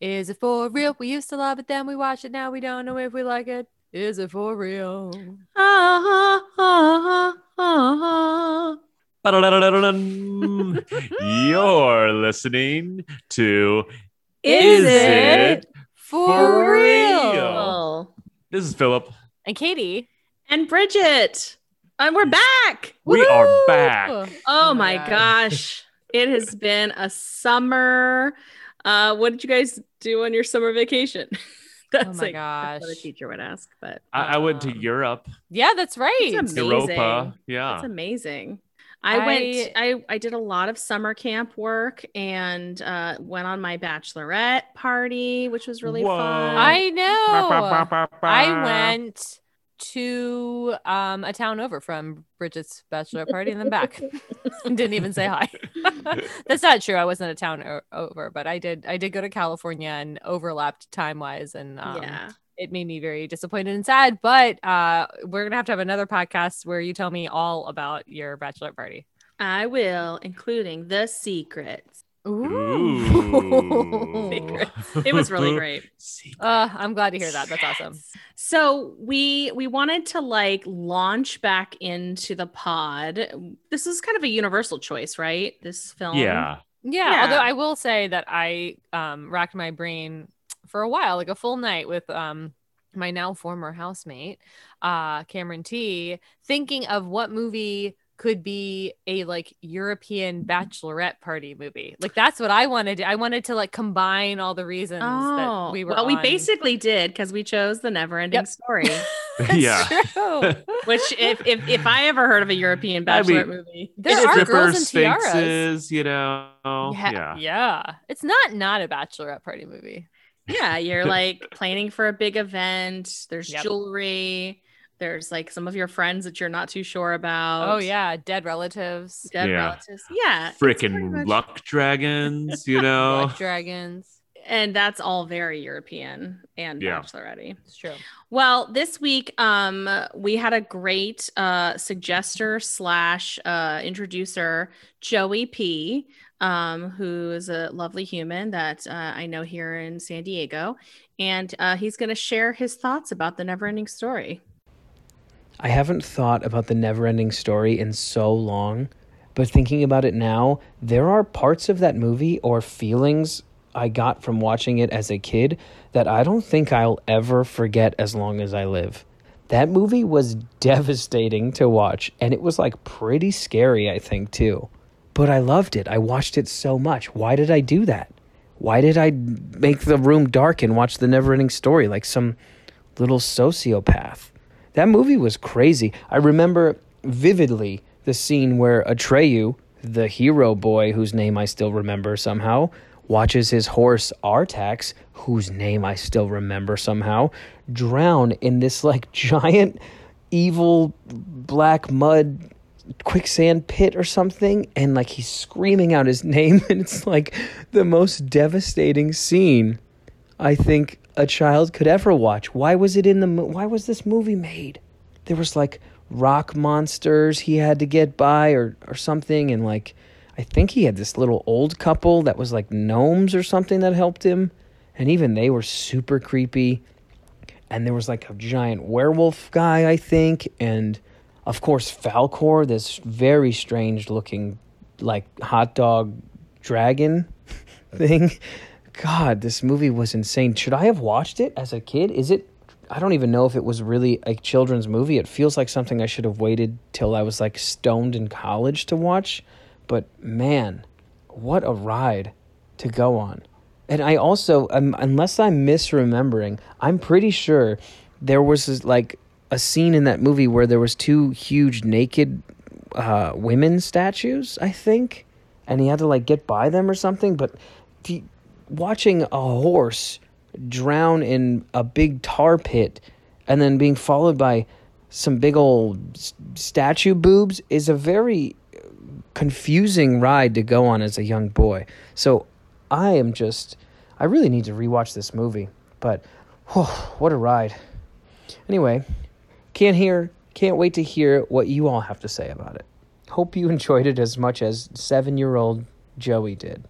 Is it for real? We used to love it, then we watch it. Now we don't know if we like it. Is it for real? Ah, ah, ah, ah. You're listening to Is it for, for real? real? Oh. This is Philip. And Katie. And Bridget. And we're back. We are back. Oh, my my gosh. It has been a summer. Uh, what did you guys do on your summer vacation? That's Oh my like gosh. what a teacher would ask, but I, I went to Um, Europe, Yeah, that's right. It's amazing. Europa. Yeah. That's amazing. I, I- went I I did a lot of summer camp work and uh went on my bachelorette party, which was really Whoa. fun. I know. I I went to um, a town over from Bridget's bachelor party and then back. Didn't even say hi. That's not true. I wasn't a town o- over, but I did. I did go to California and overlapped time wise, and um, yeah. it made me very disappointed and sad. But uh, we're gonna have to have another podcast where you tell me all about your bachelor party. I will, including the secrets. Ooh. It was really great. Uh, I'm glad to hear that. That's awesome. So we we wanted to like launch back into the pod. This is kind of a universal choice, right? This film. Yeah. Yeah, Yeah. although I will say that I um racked my brain for a while, like a full night with um my now former housemate, uh Cameron T, thinking of what movie could be a like European bachelorette party movie. Like that's what I wanted. to- I wanted to like combine all the reasons Oh, that we were well, we basically did because we chose the never ending Yep. story. That's yeah. true. Which, if, if if I ever heard of a European I mean, bachelorette movie, There it is are the- Stripper girls in tiaras. sphinxes, you know. yeah, Yeah. yeah. It's not not a bachelorette party movie. yeah, you're like planning for a big event. There's Yep. jewelry. There's like some of your friends that you're not too sure about. Oh yeah, dead relatives, dead Yeah. relatives. Yeah, Freaking much- luck dragons, you know. blood dragons. and that's all very European and Yeah. bachelorette. It's true. Well, this week um we had a great uh suggester slash uh introducer, Joey P, um, who is a lovely human that uh, I know here in San Diego. And uh, he's going to share his thoughts about the never ending story. I haven't thought about the never ending story in so long, but thinking about it now, there are parts of that movie or feelings I got from watching it as a kid that I don't think I'll ever forget as long as I live. That movie was devastating to watch, and it was like pretty scary, I think, too. But I loved it. I watched it so much. Why did I do that? Why did I make the room dark and watch the never ending story like some little sociopath? That movie was crazy. I remember vividly the scene where Atreyu, the hero boy whose name I still remember somehow, watches his horse Artax, whose name I still remember somehow, drown in this like giant evil black mud quicksand pit or something and like he's screaming out his name and it's like the most devastating scene I think a child could ever watch. Why was it in the mo- why was this movie made? There was like rock monsters he had to get by or or something and like I think he had this little old couple that was like gnomes or something that helped him and even they were super creepy. And there was like a giant werewolf guy, I think, and of course Falkor, this very strange looking like hot dog dragon thing. God, this movie was insane. Should I have watched it as a kid? Is it I don't even know if it was really a children's movie. It feels like something I should have waited till I was like stoned in college to watch. But man, what a ride to go on. And I also, um, unless I'm misremembering, I'm pretty sure there was this, like a scene in that movie where there was two huge naked uh, women statues. I think, and he had to like get by them or something. But the, watching a horse drown in a big tar pit and then being followed by some big old statue boobs is a very confusing ride to go on as a young boy. So I am just, I really need to rewatch this movie. But whew, what a ride. Anyway, can't hear, can't wait to hear what you all have to say about it. Hope you enjoyed it as much as seven year old Joey did.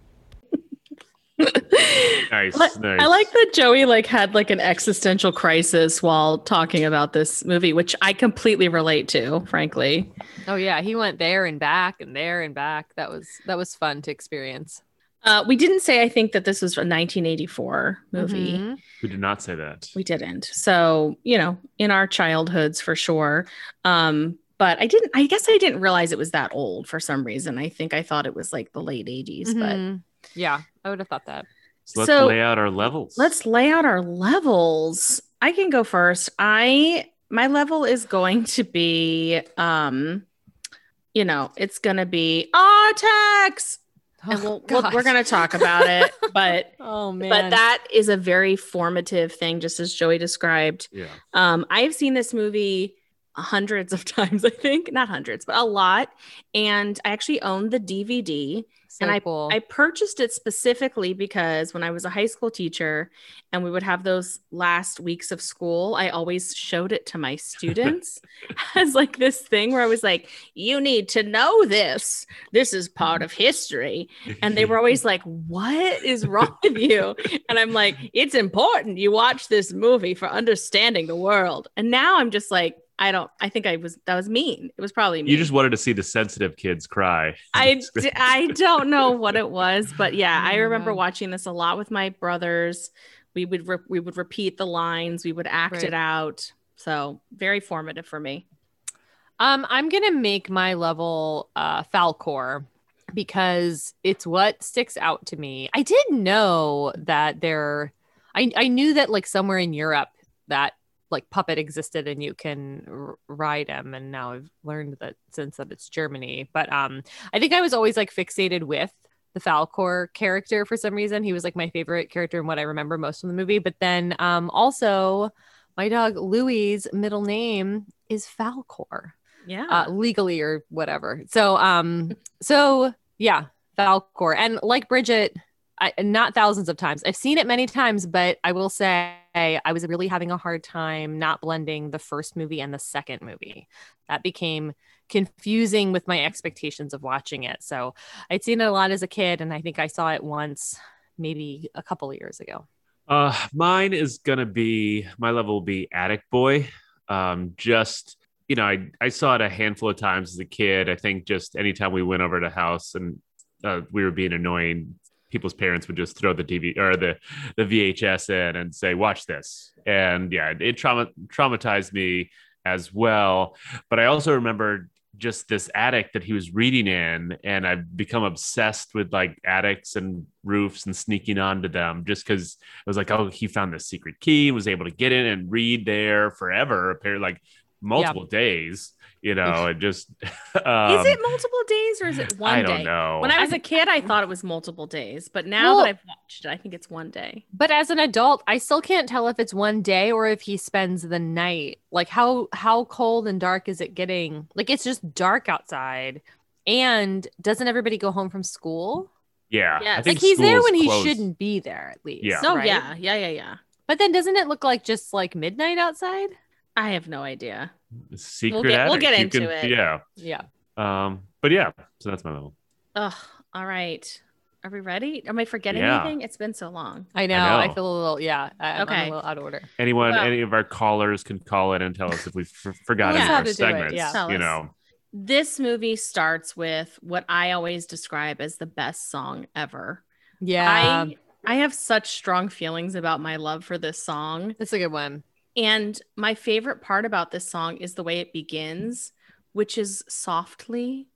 Nice, Like- nice. I like that Joey like had like an existential crisis while talking about this movie, which I completely relate to, frankly. Oh yeah, he went there and back and there and back. That was that was fun to experience. Uh, we didn't say I think that this was a 1984 movie. Mhm. We did not say that. We didn't. So, you know, in our childhoods for sure. Um, but I didn't, I guess I didn't realize it was that old for some reason. I think I thought it was like the late 80s, but Mhm. yeah, I would have thought that. So let's So- lay out our levels. let's lay out our levels. I can go first. I, my level is going to be, um, you know, it's going to be Artax. and Oh, we'll, we'll, we're going to talk about it, but Oh man. but that is a very formative thing, just as Joey described. yeah. Um, I've seen this movie hundreds of times, I think, not hundreds, but a lot. And I actually owned the DVD. so and cool. I purchased it specifically because when I was a high school teacher and we would have those last weeks of school, I always showed it to my students as like this thing where I was like, you need to know this. This is part of history. And they were always like, what is wrong with you? And I'm like, it's important. You watch this movie for understanding the world. And now I'm just like, I don't, I think I was, that was mean. It was probably mean. You just wanted to see the sensitive kids cry. I, d- I don't know what it was, but yeah, I Oh, remember God. watching this a lot with my brothers. We would re- we would repeat the lines, we would act Right. it out. So very formative for me. Um, I'm gonna make my level uh Falkor because it's what sticks out to me. I did know that there I I knew that like somewhere in Europe that like puppet existed and you can r- ride him and now I've learned that since that it's Germany. But um I think I was always like fixated with the Falkor character for some reason. He was like my favorite character and what I remember most from the movie. But then um also my dog Louis' middle name is Falkor Yeah. uh, legally or whatever. So, um, so yeah, Falkor, and like Bridget, I not thousands of times. I've seen it many times, but I will say I was really having a hard time not blending the first movie and the second movie. That became confusing with my expectations of watching it. So I'd seen it a lot as a kid, and I think I saw it once, maybe a couple of years ago. Uh, mine is gonna be my level will be Attic Boy. Um, just you know, I I saw it a handful of times as a kid. I think just anytime we went over to house and uh, we were being annoying, people's parents would just throw the TV or the the VHS in and say, "Watch this." And yeah, it trauma traumatized me as well. But I also remember just this attic that he was reading in, and I've become obsessed with like attics and roofs and sneaking onto them just because it was like, oh, he found this secret key, was able to get in and read there forever, apparently like multiple days, you know, and just um, is it multiple days or is it one I day? don't know. When I was a kid, I thought it was multiple days, but now Well- that I've watched it, I think it's one day. But as an adult, I still can't tell if it's one day or if he spends the night. Like how how cold and dark is it getting? Like it's just dark outside. And doesn't everybody go home from school? yeah, Yes. I think Like he's there school's when he shouldn't be there at least. Yeah. No, right? yeah, yeah, yeah, yeah. But then doesn't it look like just like midnight outside? I have no idea. Secret get- we'll get into can- it. Yeah. Yeah. Um, but yeah, so that's my level. Oh, All right. Are we ready? Am I forgetting Yeah. anything? It's been so long. I know. I, know. feel a little yeah. I, I'm Okay. a little out of order. Anyone, Well- any of our callers can call in and tell us if we've f- forgotten Yeah. any of How our to do it, segments. yeah. You know, This movie starts with what I always describe as the best song ever. Yeah. I I have such strong feelings about my love for this song. It's a good one. And my favorite part about this song is the way it begins, which is softly.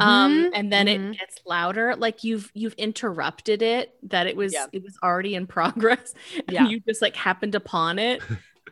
Um, Mhm, and then mhm. it gets louder. Like you've you've interrupted it, that it was Yeah. it was already in progress. And Yeah. you just like happened upon it.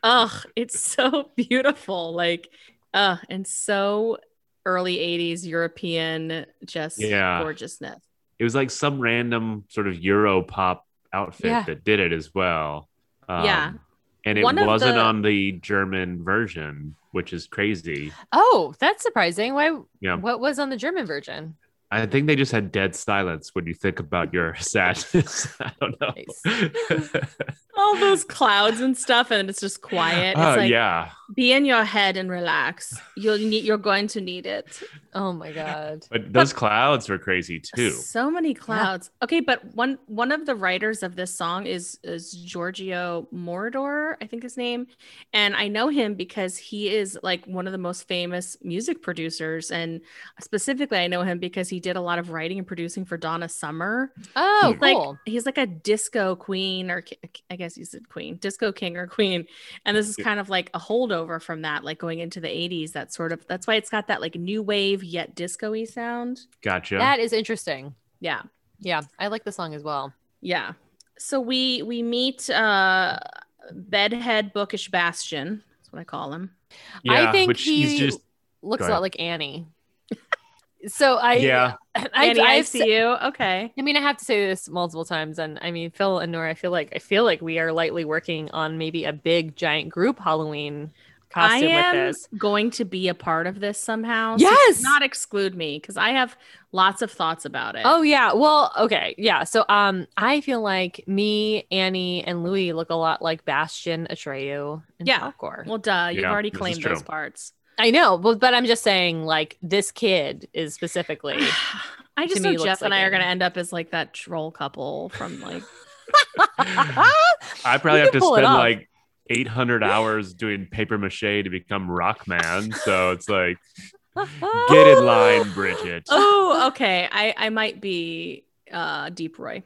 Ugh, it's so beautiful. Like, uh, and so early 80s European just Yeah. gorgeousness. it was like some random sort of Euro pop outfit Yeah. that did it as well. Um, Yeah. And it One wasn't the- on the German version, which is crazy. Oh, that's surprising. Why Yeah. what was on the German version? I think they just had dead silence when you think about your sadness. I don't know. All those clouds and stuff, and it's just quiet. Oh, like yeah. Be in your head and relax. You'll need. You're going to need it. Oh my god. But those clouds were crazy too. So many clouds. Okay, but one one of the writers of this song is is Giorgio Moroder, I think his name, and I know him because he is like one of the most famous music producers, and specifically I know him because he did a lot of writing and producing for Donna Summer. Oh, He's like cool. he's like a disco queen, or I guess he's a queen, disco king or queen, and this is kind of like a holdover from that, like going into the '80s. That sort of that's why it's got that like new wave yet disco-y sound. Gotcha. That is interesting. Yeah. Yeah, I like the song as well. Yeah. So we we meet uh bedhead bookish Bastian. That's what I call him. yeah, I think he he's just looks a lot like Annie. so I yeah. I, Annie, I, I've see you. Okay. I mean, I have to say this multiple times, and I mean, Phil and Nora, I feel like I feel like we are lightly working on maybe a big giant group Halloween I am with this. going to be a part of this somehow. so Yes! not exclude me because I have lots of thoughts about it. Oh yeah, well, okay, yeah. So, um, I feel like me, Annie, and Louis look a lot like Bastian, Atreyu, and Yeah. Falkor. well, duh. You've Yeah, already claimed those true. parts. I know, but but I'm just saying, like this kid is specifically. I just know looks Jeff and like I are going to end up as like that troll couple from like. I probably have to spend like 800 hours doing paper mache to become Rockman. So it's like, get in line, Bridget. oh, okay. I I might be uh Deep Roy.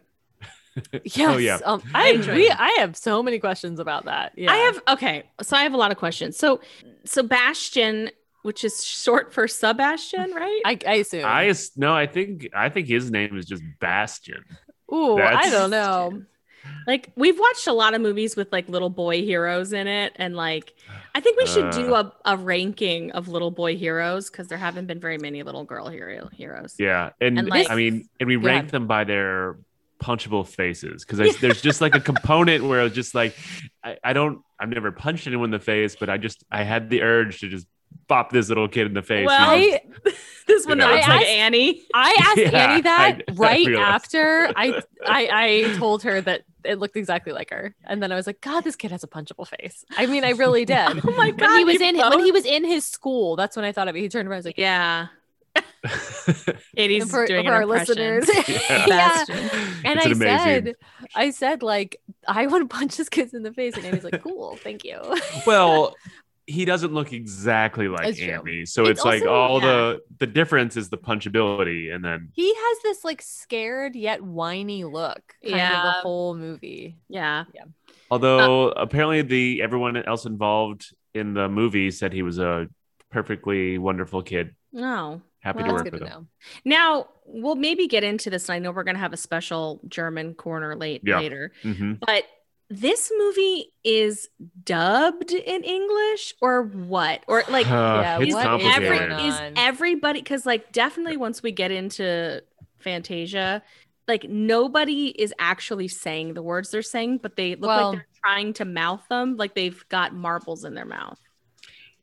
Yes. Oh, yeah. Um, I we. I have so many questions about that. Yeah. I have okay, so I have a lot of questions. So so Bastian, which is short for Sebastian, right? I, I assume. I no, I think I think his name is just Bastian. Ooh, I don't know. Like we've watched a lot of movies with like little boy heroes in it, and like I think we should do a, a ranking of little boy heroes because there haven't been very many little girl hero heroes. Yeah, and, And, like- I mean, and we Go rank them by their punchable faces because there's, there's just like a component where it's just like I, I don't I've never punched anyone in the face, but I just I had the urge to just bop this little kid in the face. Well, He was- I, this one You know. looks I like asked- Annie. I asked Yeah, Annie that I- I right realized. after I, I I told her that it looked exactly like her, and then I was like, God, this kid has a punchable face. I mean, I really did. Oh my god, when he was you in when he was in his school, that's when I thought of it. He turned around, I was like, yeah. Katie's for, doing for an our listeners. Yeah. yeah. And It's I an amazing- said, I said, like, I want to punch this kid in the face, and Annie's like, cool, thank you. well, he doesn't look exactly like That's true. So It's it's, like all yeah. the the difference is the punchability, and then He has this like scared yet whiny look, kind of Yeah. the whole movie. Yeah. Yeah. Although apparently the everyone else involved in the movie said he was a perfectly wonderful kid, No. happy Well, to work with to him. know. Now we'll maybe get into this. And I know we're gonna have a special German corner late Yeah. later. hmm But this movie is dubbed in English or what? Or like Yeah, it's is complicated. every is everybody because like definitely once we get into Fantasia, like nobody is actually saying the words they're saying, but they look Well- like they're trying to mouth them like they've got marbles in their mouth.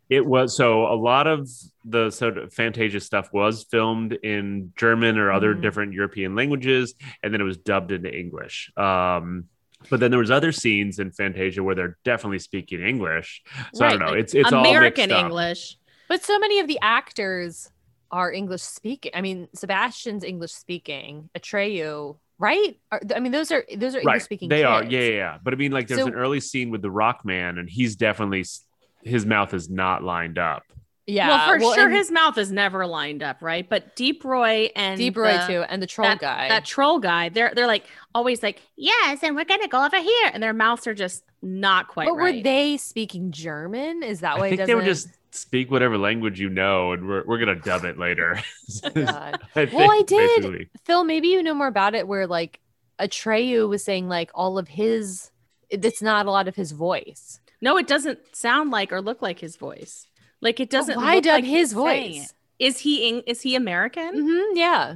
It was so a lot of the sort of Fantasia stuff was filmed in German or other Mhm. different European languages, and then it was dubbed into English. Um, but then there was other scenes in Fantasia where they're definitely speaking English. So I don't know. like it's it's all American mixed up. English. But so many of the actors are English speaking. I mean, Sebastian's English speaking. Atreyu, right? Are, I mean, those are those are English speaking. they are. Yeah, yeah, yeah. But I mean, like, there's So- an early scene with the Rock Man, and he's definitely his mouth is not lined up. Yeah. well, for sure, and his mouth is never lined up, right? But Deep Roy and Deep Roy the- too, and the troll that, guy. that troll guy, they're they're like always like, yes, and we're gonna go over here, and their mouths are just not quite but right. were they speaking German? Is that why I think they would doesn't- just speak whatever language you know, and we're, we're gonna dub it later. God. I Well, I did- basically. Phil, maybe you know more about it. Where like Atreyu was saying, like all of his, it's not a lot of his voice. no, it doesn't sound like or look like his voice. Like it doesn't. Why look dub like his voice? Is he Eng- is he American? Mm-hmm, yeah.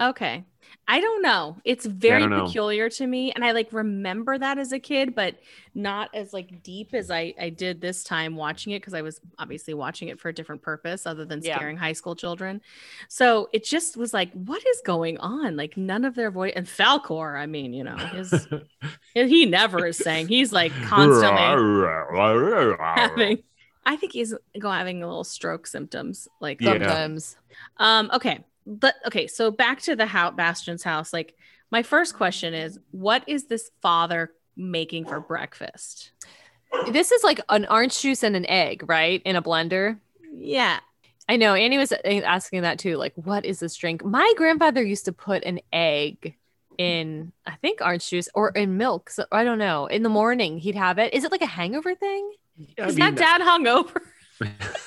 Okay. I don't know. It's very don't know. peculiar to me. And I like remember that as a kid, but not as like deep as I, I did this time watching it because I was obviously watching it for a different purpose other than Yeah. scaring high school children. So it just was like, what is going on? Like none of their voice and Falkor, I mean, you know, his he never is saying he's like constantly having I think he's go having a little stroke symptoms. Like Yeah. Sometimes. Um, okay. But okay, so back to the house Bastian's house. Like my first question is what is this father making for breakfast? This is like an orange juice and an egg, right? In a blender. Yeah. I know. Annie was asking that too. Like, what is this drink? My grandfather used to put an egg in, I think, orange juice or in milk. So I don't know. In the morning, he'd have it. Is it like a hangover thing? I Is mean, that dad hungover?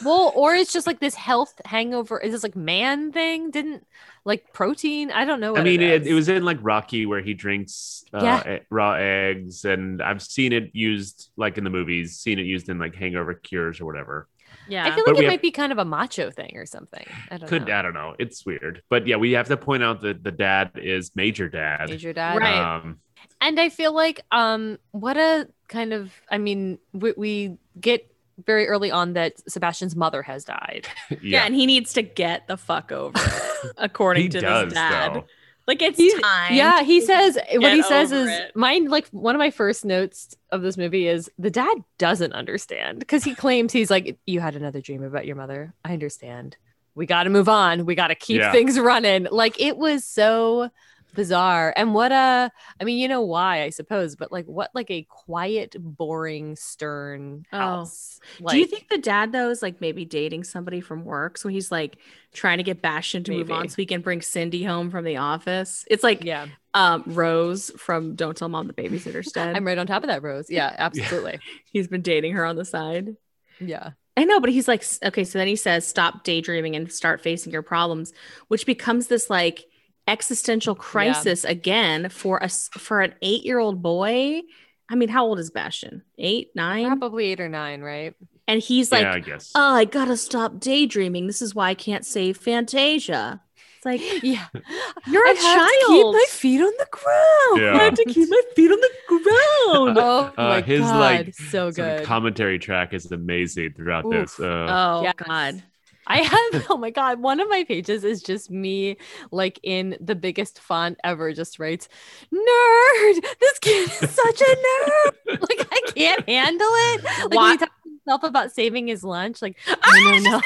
Well, or it's just like this health hangover. Is this like man thing? Didn't like protein? I don't know. I mean, it, is. it was in like Rocky where he drinks uh, Yeah. e- raw eggs, and I've seen it used like in the movies, seen it used in like hangover cures or whatever. Yeah. I feel like we it have- might be kind of a macho thing or something. I don't Could know. I don't know. It's weird, but yeah, we have to point out that the dad is Major Dad. Major dad. Right. Um, and i feel like um what a kind of i mean we, we get very early on that sebastian's mother has died yeah. yeah, and he needs to get the fuck over it, according to does his dad. though. Like it's He- time. yeah he says what he says is it. mine like one of my first notes of this movie is the dad doesn't understand because he claims he's like you had another dream about your mother i understand we got to move on we got to keep Yeah. things running like it was so bizarre and what a i mean you know why i suppose but like what like a quiet boring stern Oh. house Do you think the dad though is like maybe dating somebody from work? So he's like trying to get Bastian to move on so he can bring Cindy home from the office. It's like yeah um Rose from Don't Tell Mom the Babysitter's Dead. i'm right on top of that rose yeah absolutely he's been dating her on the side. yeah I know, but he's like, okay, so then he says, stop daydreaming and start facing your problems, which becomes this like existential crisis again for us for an eight year old boy. I mean, how old is Bastian? Eight, nine? probably eight or nine right And he's like, yeah, I guess. oh, I gotta stop daydreaming. This is why I can't save Fantasia. It's like, yeah You're a keep my feet on the ground Yeah. I have to keep my feet on the ground. oh Uh, my his, god like, so So the good commentary track is amazing throughout Oof. this. Uh, oh, Yes. God. I have, oh my God, one of my pages is just me, like in the biggest font ever, just writes, Nerd, this kid is such a nerd. like, I can't handle it. Like, Why- when he talks to himself about saving his lunch, like, no, no, no.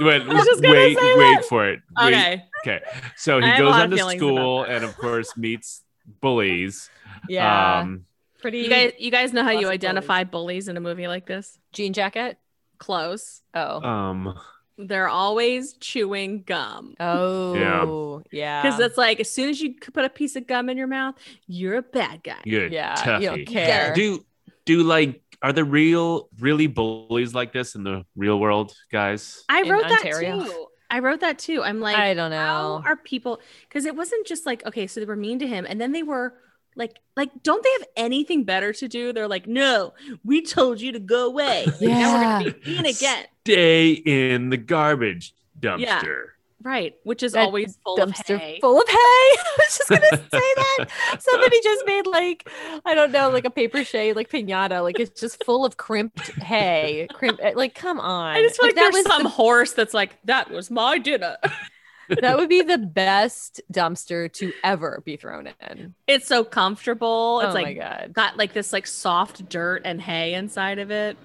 Wait, was just wait, wait for it. Wait. Okay. Okay. So he have goes lot of on to school and, of course, meets bullies. Yeah. Um, pretty. You guys, you guys know how you Lots of identify bullies in a movie like this? jean jacket. Close. Oh. um, They're always chewing gum. oh, yeah. Because it's like as soon as you put a piece of gum in your mouth, you're a bad guy. good. Yeah, you don't toughie. care. Do do like are there real really bullies like this in the real world, guys? I In wrote Ontario. that too. I wrote that too. I'm like, I don't know. how are people? Because it wasn't just like, okay, so they were mean to him, and then they were like, like, don't they have anything better to do? They're like, no, we told you to go away. Like, now we're gonna be mean again. Stay in the garbage dumpster. Yeah. Right, which is That always full of dumpster hay. full of hay. I was just gonna say that. Somebody just made like I don't know, like a paper shade, like pinata, like it's just full of crimped hay. Crimp, eh, like come on. I just feel like, that there's was some the- horse that's like, that was my dinner. that would be the best dumpster to ever be thrown in. it's so comfortable. It's oh my like god. got like this like soft dirt and hay inside of it.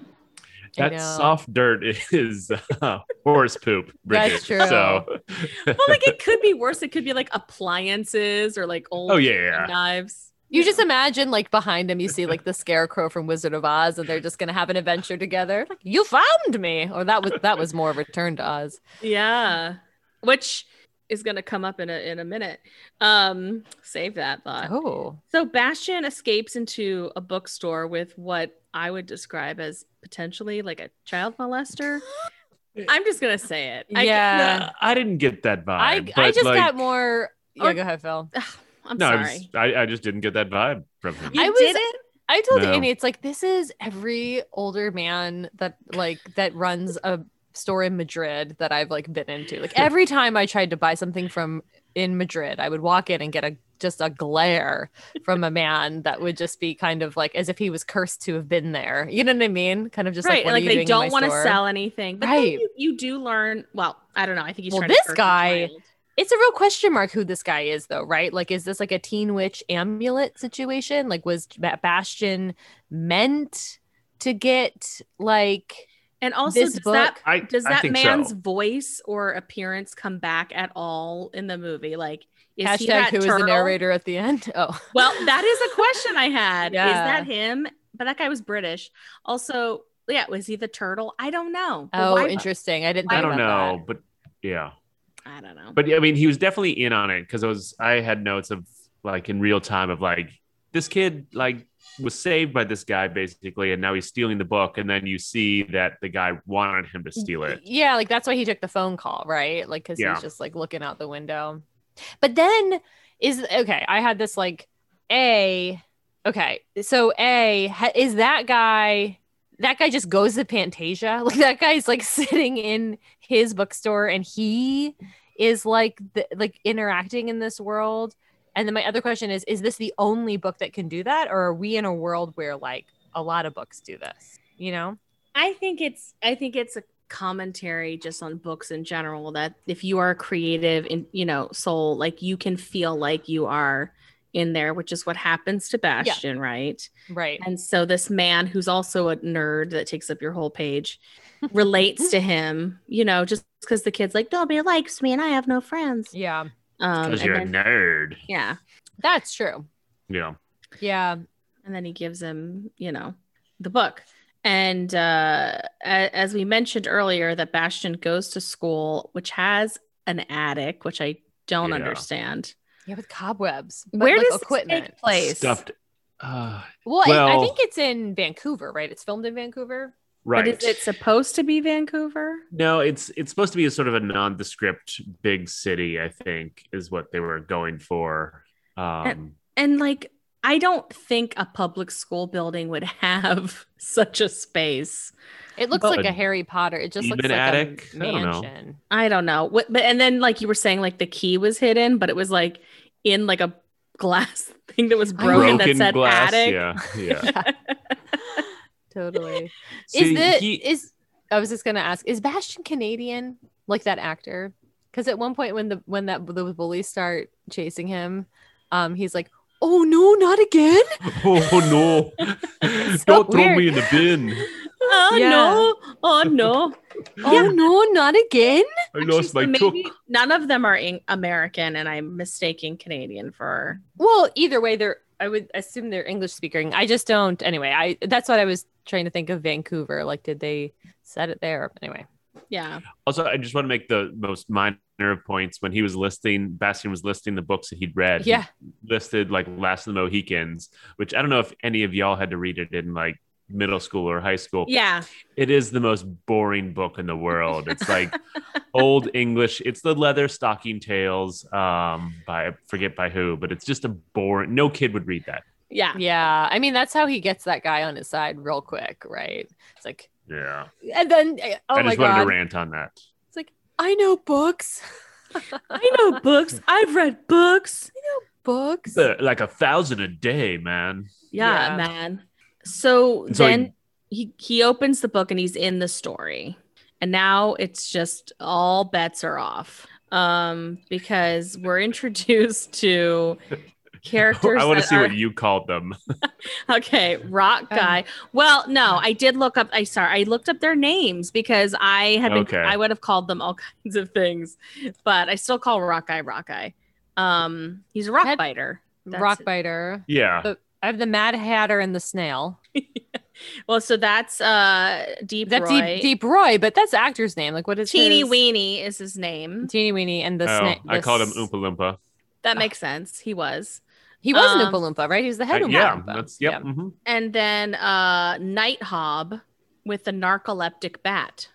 That soft dirt is uh, horse poop. Bridget. That's true. So, Well, like it could be worse. It could be like appliances or like old oh yeah, yeah. knives. You just imagine like behind him, you see like the scarecrow from Wizard of Oz, and they're just gonna have an adventure together. Like, you found me, or that was that was more of a Return to Oz. Yeah. Which is gonna come up in a in a minute. Um, save that thought. Oh, So Bastian escapes into a bookstore with what I would describe as potentially like a child molester. I'm just gonna say it. I- Yeah. No, I didn't get that vibe. I I just like, got more. Yeah, Or- go ahead, Phil. I'm no, I, sorry. was, I, I just didn't get that vibe from him. You I was- didn't? I told No. Annie, it's like this is every older man that like that runs a store in Madrid that I've like been into. Like every time I tried to buy something from in Madrid, I would walk in and get a just a glare from a man that would just be kind of like as if he was cursed to have been there. You know what I mean? Kind of just right, like, like they don't want to sell anything. But then Right. you, you do learn. Well, I don't know. I think he's Well, this to guy- It's a real question mark who this guy is, though, right? Like, is this like a teen witch amulet situation? Like, was Ba- Bastian meant to get like And also, This does book- that I does I that think man's so. voice or appearance come back at all in the movie? Like, is he Hashtag that who is the narrator at the end? Oh, Well, that is a question I had. Is that him? But that guy was British. Also, yeah, was he the turtle? I don't know. But oh, why- interesting. I didn't. I don't about know, but yeah. I don't know. But I mean, he was definitely in on it because I was. I had notes of like in real time of like this kid like was saved by this guy basically, and now he's stealing the book, and then you see that the guy wanted him to steal it. Yeah, like that's why he took the phone call, right? Like because Yeah. he's just like looking out the window. But then is okay. I had this like a okay. So a ha- is that guy. That guy just goes to Fantasia. Like that guy's like sitting in his bookstore, and he is like the, like interacting in this world. And then my other question is: Is this the only book that can do that, or are we in a world where like a lot of books do this? You know? I think it's I think it's a commentary just on books in general that if you are a creative in you know soul like you can feel like you are in there which is what happens to Bastian right Right. and so this man who's also a nerd that takes up your whole page relates to him you know just because the kid's like nobody likes me and I have no friends Yeah, Because and you're then- a nerd. yeah that's true. Yeah. Yeah. and then he gives him you know the book and uh a- as we mentioned earlier that bastian goes to school which has an attic which i don't Yeah. understand Yeah, with cobwebs. but, where like, does this take place Stuffed. Uh, Well, I, I think it's in Vancouver, right? It's filmed in Vancouver. Right. but is it supposed to be vancouver No, it's it's supposed to be a sort of a nondescript big city. I think is what they were going for. Um, and like i don't think a public school building would have such a space It looks But- like a Harry Potter. It just looks Demon like attic? a I don't know. mansion. i don't know what but and then like you were saying like the key was hidden but it was like in like a glass thing that was broken, that said attic Yeah, yeah. Totally. See, is the he- is I was just gonna ask, is Bastian Canadian like that actor? Because at one point when the when that the bullies start chasing him, um, he's like, "Oh no, not again!" oh no! It's Don't so throw weird. me in the bin. oh Yeah. no oh no Oh no, not again! I Actually, lost so my maybe none of them are in- American, and I'm mistaking Canadian for. Well, either way, they're. I would assume they're English speaking. I just don't. Anyway, I that's what I was trying to think of Vancouver. Like, did they set it there? Anyway, Yeah, Also, I just want to make the most minor of points when he was listing. Bastian was listing the books that he'd read. he yeah, listed like Last of the Mohicans, which I don't know if any of y'all had to read it in like middle school or high school. yeah, It is the most boring book in the world. It's like old English. It's the Leather Stocking Tales um by I forget by who, but it's just a boring. No kid would read that. yeah. yeah. I mean, that's how he gets that guy on his side real quick, right? It's like, Yeah, and then oh I my just wanted god, to rant on that. it's like I know books, I know books. I've read books. I know books. Like a thousand a day, man. Yeah, Yeah. man. So, So then he he opens the book and he's in the story, and now it's just all bets are off. Um, because we're introduced to characters. I want to see are- what you called them. Okay, rock Um, guy. well, no, I did look up. I sorry, I looked up their names because I had been. Okay. I would have called them all kinds of things, but I still call rock guy rock guy. Um, he's a rock Had- biter. That's Rock it. biter. Yeah, The- I have the Mad Hatter and the snail. Well, so that's uh Deep That's Roy. Deep, Deep Roy, but that's the actor's name. Like, what is Teeny his? Weeny is his name. Teeny Weeny, and the oh, snail. I called him Oompa Loompa. That makes sense. He was. He was an Um, Oompa Loompa, right? He was the head Uh, Oompa yeah, Loompa. that's yep. mhm. And then uh Night Hob with the narcoleptic bat.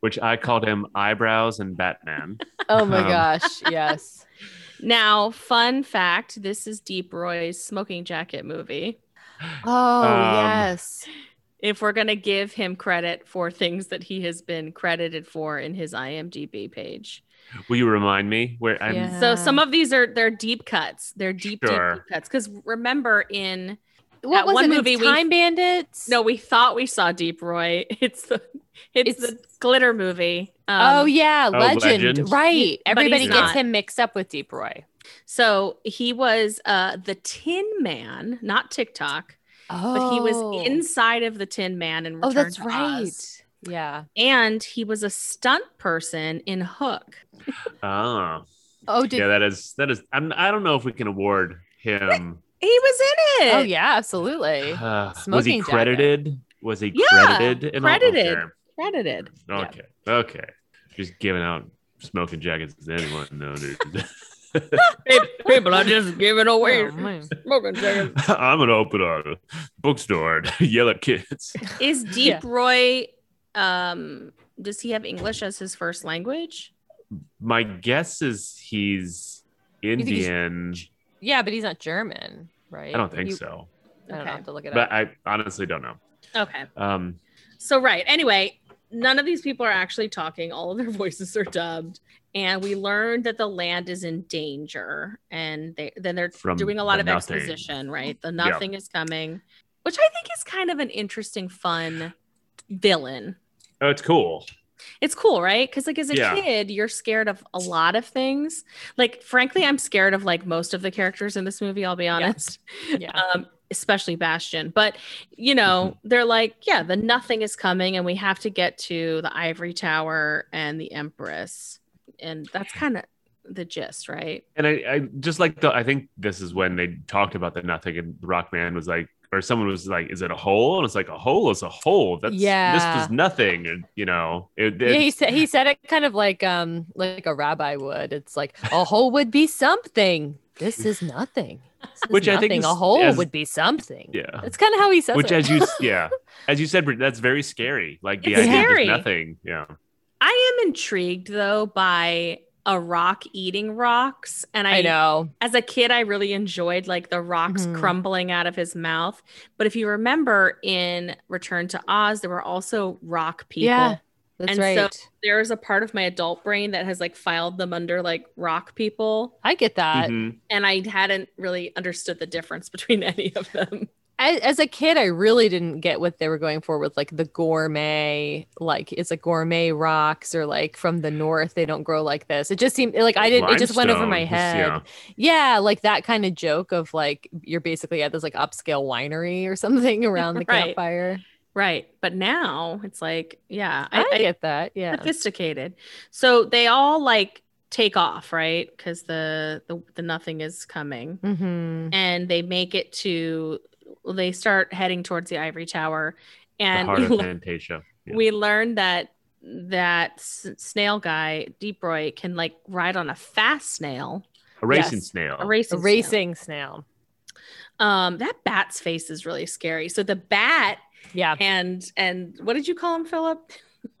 Which I called him eyebrows and Batman. Oh my Um, gosh, yes. Now, fun fact, this is Deep Roy's smoking jacket movie. Oh Um, yes. If we're gonna give him credit for things that he has been credited for in his IMDb page. Will you remind me where I'm? Yeah. So some of these are they're deep cuts. They're deep, Sure. deep, deep cuts. Because remember in What that was one it? movie It's we- Time Bandits. no, we thought we saw Deep Roy. It's the it's, It's- the glitter movie. Um, oh yeah, Oh, Legend. Legend. Right. But Everybody gets not. him mixed up with Deep Roy. So he was uh the Tin Man, not TikTok, Oh, but he was inside of the Tin Man and Oh, that's right. Oz. Yeah. and he was a stunt person in Hook. Ah, Oh, did yeah, that is that is. I'm, I don't know if we can award him. He was in it. Oh yeah, absolutely. Uh, was Smoking he jacket. credited? Was he Yeah, credited? in all- credited. Okay. credited. Okay. Okay. Just giving out smoking jackets to anyone. No, dude. People are just giving away Oh, smoking jackets. I'm gonna open a bookstore and yell at kids. Is Deep Yeah. Roy? Um, does he have English as his first language? My guess is he's think he's- Indian. Yeah, but he's not German, right? I don't think You- so, I don't. Okay. Have to look it but up. I honestly don't know. Okay. Um, So right. Anyway, none of these people are actually talking. All of their voices are dubbed, and we learned that the land is in danger, and they then they're doing a lot the of nothing. exposition. Right. The nothing is coming, which I think is kind of an interesting, fun villain. oh, it's cool. It's cool, right? Because like as a Yeah. kid, you're scared of a lot of things. Like frankly, I'm scared of like most of the characters in this movie. I'll be honest. yeah. Um, especially Bastian. But you know, they're like, yeah, the nothing is coming, and we have to get to the Ivory Tower and the Empress, and that's kind of the gist, right? And I, I just like the. I think this is when they talked about the nothing, and Rockman was like, or someone was like, "Is it a hole?" And it's like a hole is a hole. That's Yeah. This was nothing, and you know, it, yeah, he said he said it kind of like um like a rabbi would. It's like a hole would be something. This is nothing. This is Which I think is- a hole as- would be something. yeah. That's kind of how he says Which, it. as you, yeah, as you said, that's very scary. Like the It's idea scary. of nothing. Yeah. I am intrigued though by a rock eating rocks, and I, I know. as a kid, I really enjoyed like the rocks Mhm. crumbling out of his mouth. But if you remember in Return to Oz, there were also rock people. Yeah, that's And right. so- There's a part of my adult brain that has like filed them under like rock people. I get that. Mhm. and I hadn't really understood the difference between any of them. I, as a kid, I really didn't get what they were going for with like the gourmet, like it's a gourmet rocks or like from the north they don't grow like this. It just seemed like I didn't. It just went over my head. yeah. Yeah, like that kind of joke of like you're basically at this like upscale winery or something around the Right. campfire. Right. But now it's like, yeah, I, I, I get that. Yeah. sophisticated. So they all like take off, right? Because the, the the nothing is coming. hmm And they make it to they start heading towards the ivory tower. The And heart we, of Fantasia. Yeah. we learned that that snail guy, Deep Roy, can like ride on a fast snail. a racing yes. snail. A racing A snail. racing snail. Um, that bat's face is really scary. So the bat Yeah. and and what did you call him, Philip?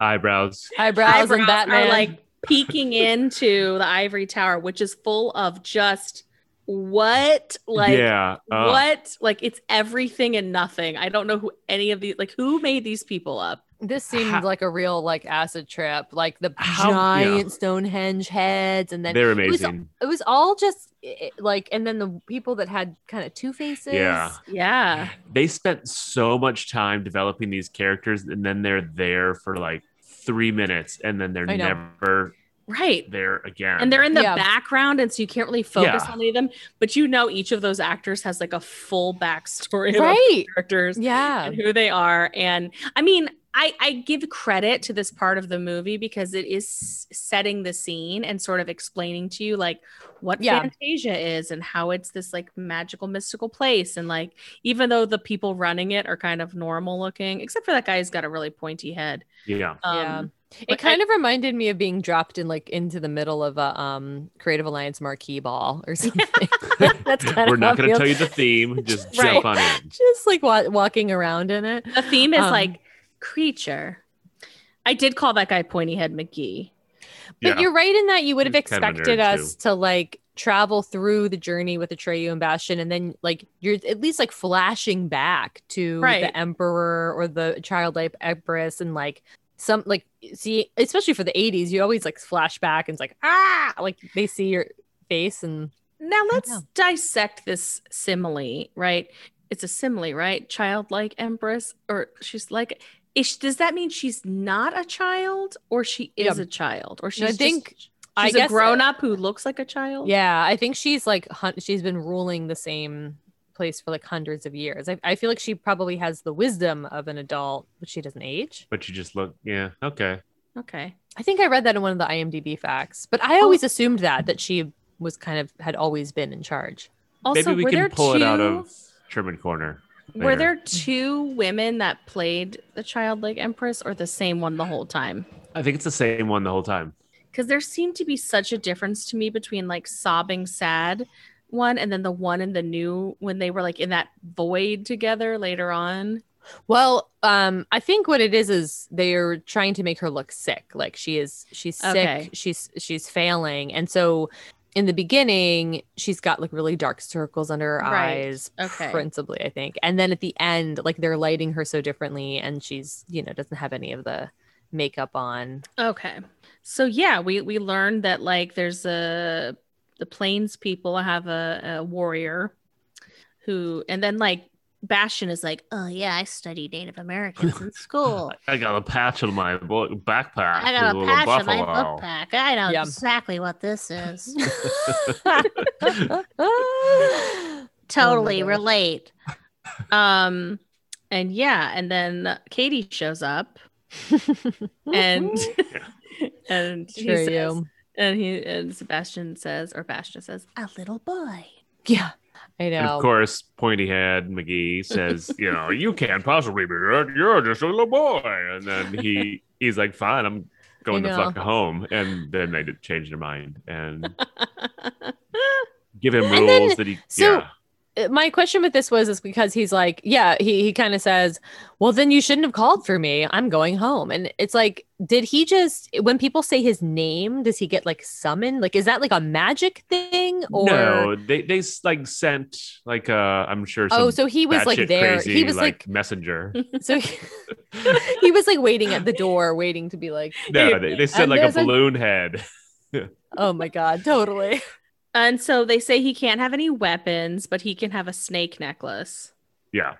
Eyebrows. Eyebrows, and Eyebrows Batman. are like peeking into the ivory tower, which is full of just what like yeah. uh, what like it's everything and nothing. I don't know who any of these like who made these people up. This seemed How- like a real like acid trip, like the How- giant yeah. Stonehenge heads, and then They're it was- amazing. it was all just eh, like, and then the people that had kind of two faces. Yeah. Yeah. They spent so much time developing these characters, and then they're there for like three minutes, and then they're never Right. there again. And they're in the Yeah. background, and so you can't really focus Yeah. on any of them. But you know, each of those actors has like a full backstory about right. characters. Yeah. and who they are. And I mean, I, I give credit to this part of the movie because it is setting the scene and sort of explaining to you like what Yeah. Fantasia is and how it's this like magical mystical place. And like even though the people running it are kind of normal looking, except for that guy who's got a really pointy head. yeah. Yeah. Um, It but kind I- of reminded me of being dropped in like into the middle of a um Creative Alliance marquee ball or something. That's kind We're of not going to to tell you the theme. Just Right. jump on in. Just like wa- walking around in it. the theme is Um, like creature. I did call that guy Pointy Head McGee. But Yeah. you're right in that you would have He's kind of a expected nerd, us to like travel through the journey with Atreyu and Bastian, and then like you're at least like flashing back to Right. the Emperor or the childlike Empress, and like some like see, especially for the 80s, you always like flash back and it's like ah, like they see your face and Now let's dissect this simile, right? It's a simile, right? Childlike empress, or she's like, is does that mean she's not a child, or she is Yeah. a child, or No, she's I just- think- she's I a grown up who looks like a child? yeah, I think she's like she's been ruling the same place for like hundreds of years. I, I feel like she probably has the wisdom of an adult, but she doesn't age. But you just look, yeah, okay. Okay. I think I read that in one of the IMDb facts, but I oh. always assumed that that she was kind of had always been in charge. Also, Maybe we can pull two, it out of German Corner. Were there two women that played the childlike empress, or the same one the whole time? I think it's the same one the whole time. Because there seemed to be such a difference to me between like sobbing sad one and then the one in the new when they were like in that void together later on. Well, um, I think what it is is they're trying to make her look sick. Like she is, she's sick. Okay. She's she's failing, and so in the beginning, she's got like really dark circles under her Right. eyes, Okay. principally, I think. And then at the end, like they're lighting her so differently, and she's you know doesn't have any of the makeup on. Okay. So yeah, we we learned that like there's a the plains people have a, a warrior who and then like Bastian is like, oh yeah, I studied Native Americans in school. I got a patch on my backpack. I got a patch on my buffalo. book pack. I know Yeah. exactly what this is. oh totally gosh. relate. Um and yeah, and then Katie shows up and and he Sure says, you. And he and Sebastian says or Bastian says, A little boy. Yeah, I And know. of course, pointy head McGee says, "You know, you can't possibly be that. You're just a little boy." And then he he's like, "Fine, I'm going I the fuck home." And then they did change their mind and give him And then- rules that he. so- yeah, my question with this was is because he's like yeah he, he kind of says well then you shouldn't have called for me i'm going home and it's like did he just when people say his name does he get like summoned like is that like a magic thing or no, they they like sent like uh, I'm sure. Some oh so he was like there crazy, he was like, messenger. so he, he was like waiting at the door waiting to be like No, they, they sent like a there's a- balloon head. oh my god totally and so they say he can't have any weapons, but he can have a snake necklace. Yeah.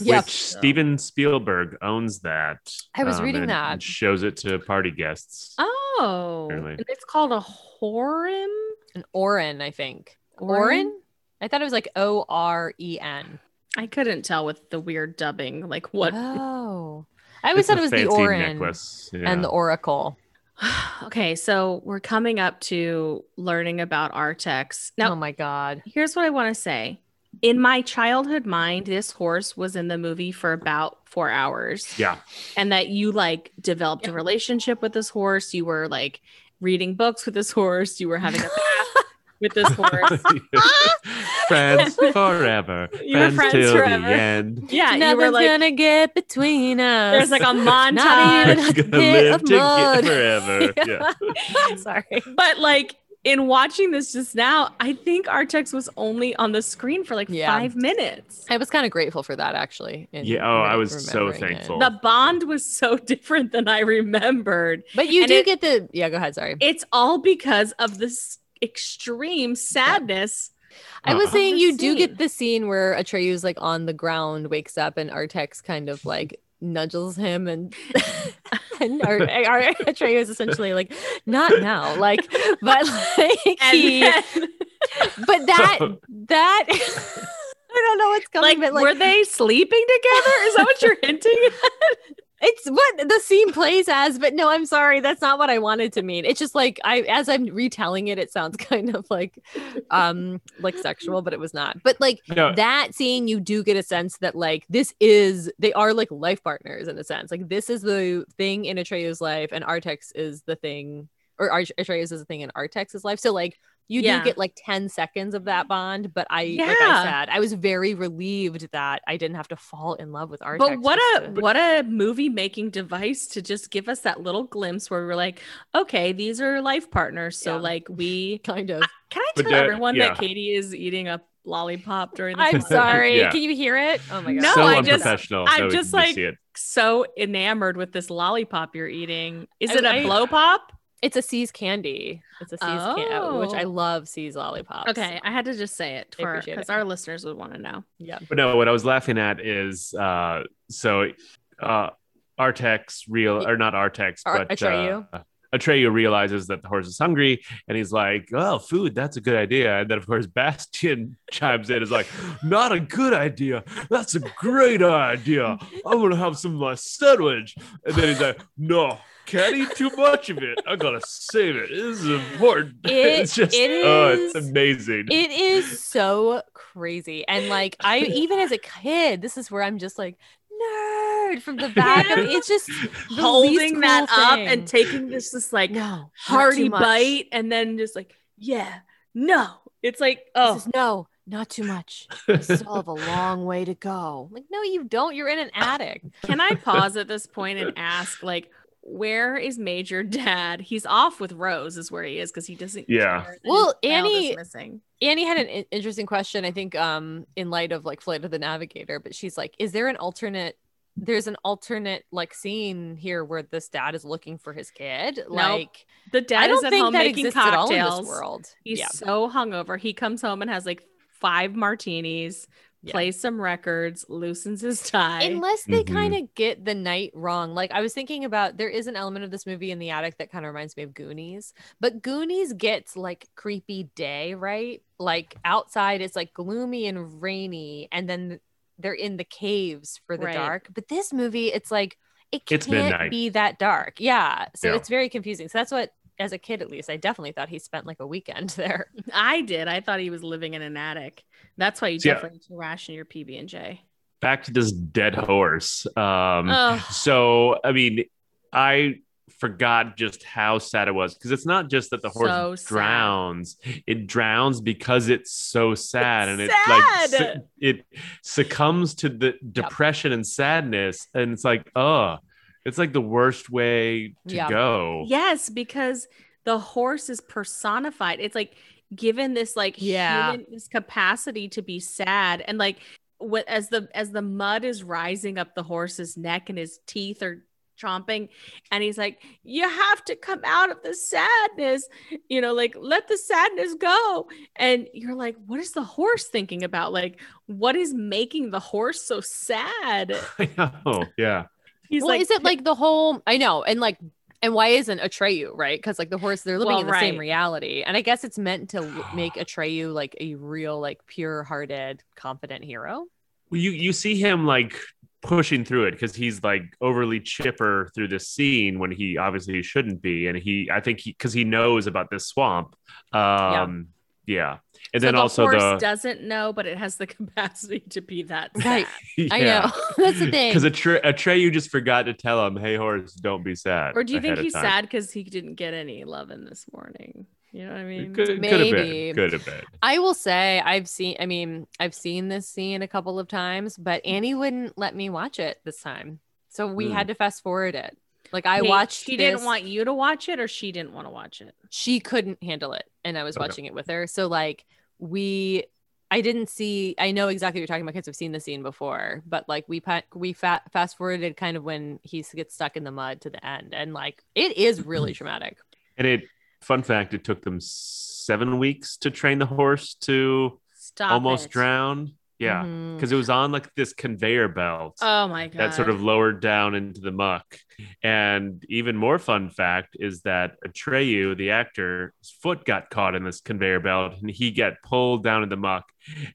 Yep. Which Steven Spielberg owns that. I was um, reading and that. Shows it to party guests. Oh, Apparently. and it's called a horim. an orin i think Orin? orin i thought it was like o-r-e-n I couldn't tell with the weird dubbing, like what. oh i always It's thought it was the fancy orin necklace. Yeah. and the oracle okay, so we're coming up to learning about Artax. Now, oh my god here's what I want to say. In my childhood mind, this horse was in the movie for about four hours. yeah. and that you like developed a relationship with this horse. You were like reading books with this horse. You were having a bath with this horse. friends forever. You were friends, friends till forever. the end. Yeah, you Nothing's were like, gonna get between us. there's like a Not montage. even- We're a gonna bit live of together mud. forever. Yeah. Sorry. but like in watching this just now, I think Artax was only on the screen for like Yeah. five minutes. I was kind of grateful for that actually. in Yeah, oh, I was so remembering it. thankful. The bond was so different than I remembered. But you And do it- get the yeah. Go ahead. Sorry. It's all because of this extreme sadness. I was Uh-huh. saying you do get the scene where Atreyu's like on the ground, wakes up, and Artax kind of like nudges him, and and Ar- Atreyu is essentially like, not now, like, but like he, then- but that that I don't know what's coming, like, but like were they sleeping together? Is that what you're hinting at? It's what the scene plays as, but no, I'm sorry, that's not what I wanted to mean. It's just like I as I'm retelling it, it sounds kind of like um like sexual, but it was not. But like No. that scene, you do get a sense that like this is they are like life partners in a sense. Like this is the thing in Atreyu's life, and Artax is the thing, or Atreyu's is the thing in Artax's life. So like you Yeah. do get like 10 seconds of that bond, but I like Yeah. I said, I was very relieved that I didn't have to fall in love with Artax. But what a to- what a movie making device to just give us that little glimpse where we're like, okay, these are life partners. So Yeah. like we kind of can I tell that- everyone yeah. that Katie is eating a lollipop during the I'm sorry. Yeah. Can you hear it? Oh my god. No, so I just- unprofessional. I'm that just like- so enamored with this lollipop you're eating. Is I- it a I- blow pop? It's a See's candy. It's a See's candy, which I Oh. love See's lollipops. Okay, I had to just say it I for appreciate because our listeners would want to know. Yeah. But no, what I was laughing at is uh so uh Artax real or not Artax, Ar- but Atreyu? uh, Atreyu realizes that the horse is hungry and he's like, Oh, food, that's a good idea. And then, of course, Bastian chimes in, is like, Not a good idea. That's a great idea. I'm going to have some of my sandwich. And then he's like, No, can't eat too much of it. I got to save it. This is important. It- it's just, it oh, it's amazing. It is so crazy. And like I even as a kid, this is where I'm just like nerd from the back. of It's just the least holding that cool up thing. and taking this just like no hearty bite and then just like yeah no it's like oh This is, no, not too much. You still have a long way to go. Like, no, you don't. You're in an attic. can i pause at this point and ask like where is major dad he's off with rose is where he is because he doesn't Yeah. Well, his child is Annie- missing Annie had an i- interesting question, I think, um, in light of like Flight of the Navigator, but she's like, is there an alternate? There's an alternate like scene here where this dad is looking for his kid. Like, the dad I don't is at think home that making exists at all in this world. he's yeah, so hungover he comes home and has like five martinis Yeah. plays some records loosens his tie unless they Mhm. kind of get the night wrong. Like I was thinking about, there is an element of this movie in the attic that kind of reminds me of Goonies, but Goonies gets like creepy day, right? Like outside, it's like gloomy and rainy, and then they're in the caves for the Right. dark. But this movie, it's like it can't midnight. be that dark. Yeah, so Yeah. it's very confusing. So that's what. As a kid, at least, I definitely thought he spent like a weekend there. i did i thought he was living in an attic that's why you Yeah. definitely need to ration your pb&j Back to this dead horse. Um, oh So, I mean, I forgot just how sad it was because it's not just that the horse So drowns; it drowns because it's so sad, and It's it's like it succumbs to the depression and sadness, and it's like, oh, it's like the worst way to Yeah. go. Yes, because the horse is personified. It's like given this like Yeah. human this capacity to be sad and like what as the as the mud is rising up the horse's neck and his teeth are chomping and he's like you have to come out of the sadness you know like let the sadness go and you're like what is the horse thinking about like what is making the horse so sad I know. Yeah. he's well, like is it like the whole? I know, and like, and why isn't Atreyu right? Because like the horse, they're living Well, in the same reality, and I guess it's meant to make Atreyu like a real, like, pure-hearted, confident hero. Well, you you see him like pushing through it because he's like overly chipper through this scene when he obviously he shouldn't be, and he I think he because he knows about this swamp. Um, yeah, and so then the also horse the doesn't know but it has the capacity to be that Right. sad. I know that's the thing. because Atre- you just forgot to tell him, "Hey, horse, don't be sad." Or do you think he's sad because he didn't get any loving this morning? You know what I mean? It could, could have Maybe. been. Could have been. I will say I've seen. I mean, I've seen this scene a couple of times, but Annie wouldn't let me watch it this time, so we Hmm. had to fast forward it. Like I Wait, watched. She didn't want you to watch it, or she didn't want to watch it. she couldn't handle it and i was Okay. watching it with her so like we i didn't see i know exactly what you're talking about because i've seen the scene before but like we we fa- fast forwarded kind of when he gets stuck in the mud to the end and like it is really traumatic And it. Fun fact: It took them seven weeks to train the horse to Stop. almost it. drown. Yeah, because it was on like this conveyor belt. Oh my god. that sort of lowered down into the muck. And even more fun fact is that Atreyu, the actor, his foot got caught in this conveyor belt and he got pulled down in the muck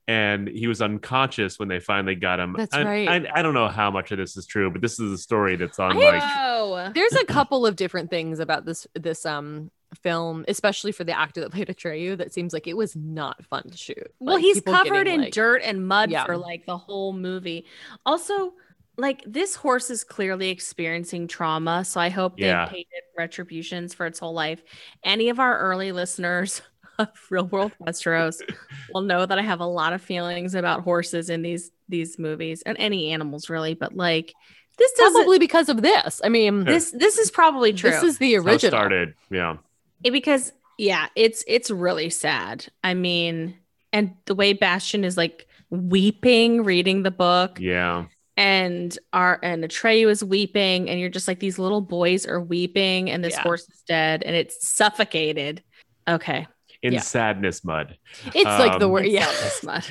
and he was unconscious when they finally got him. That's I, right. I, I don't know how much of this is true, but this is a story that's on I like Whoa. there's a couple of different things about this this um film especially for the actor that played Atreyu that seems like it was not fun to shoot Well, Like, he's covered getting, in like- dirt and mud Yeah. for like the whole movie. Also, like this horse is clearly experiencing trauma, so I hope they paid it retributions for its whole life. Any of our early listeners of Real World Westeros will know that I have a lot of feelings about horses in these these movies and any animals really, but like this probably because of this i mean this this is probably true. this is the how it original started. Yeah. It- because yeah, it's it's really sad. I mean, and the way Bastian is like weeping reading the book Yeah. and our and Atreyu is weeping and you're just like these little boys are weeping and this Yeah. horse is dead and it's suffocated. Okay. In Yeah. sadness mud. it's like the Um, word It's yeah not this much.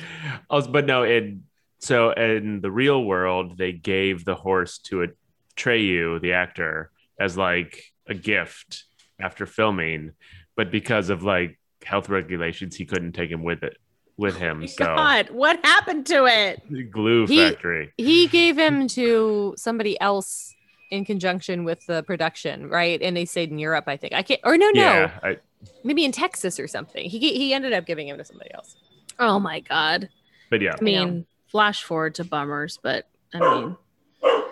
Also, but no, in so in the real world, they gave the horse to Atreyu, the actor, as like a gift after filming, but because of like health regulations, he couldn't take him with it with him. so God, what happened to it? glue He- factory. He gave him to somebody else in conjunction with the production, right? And they stayed in Europe, I think. I can't, or no, no, Yeah, I, maybe in Texas or something. He he ended up giving him to somebody else. Oh my God. but yeah. I mean, flash forward to bummers, but I mean,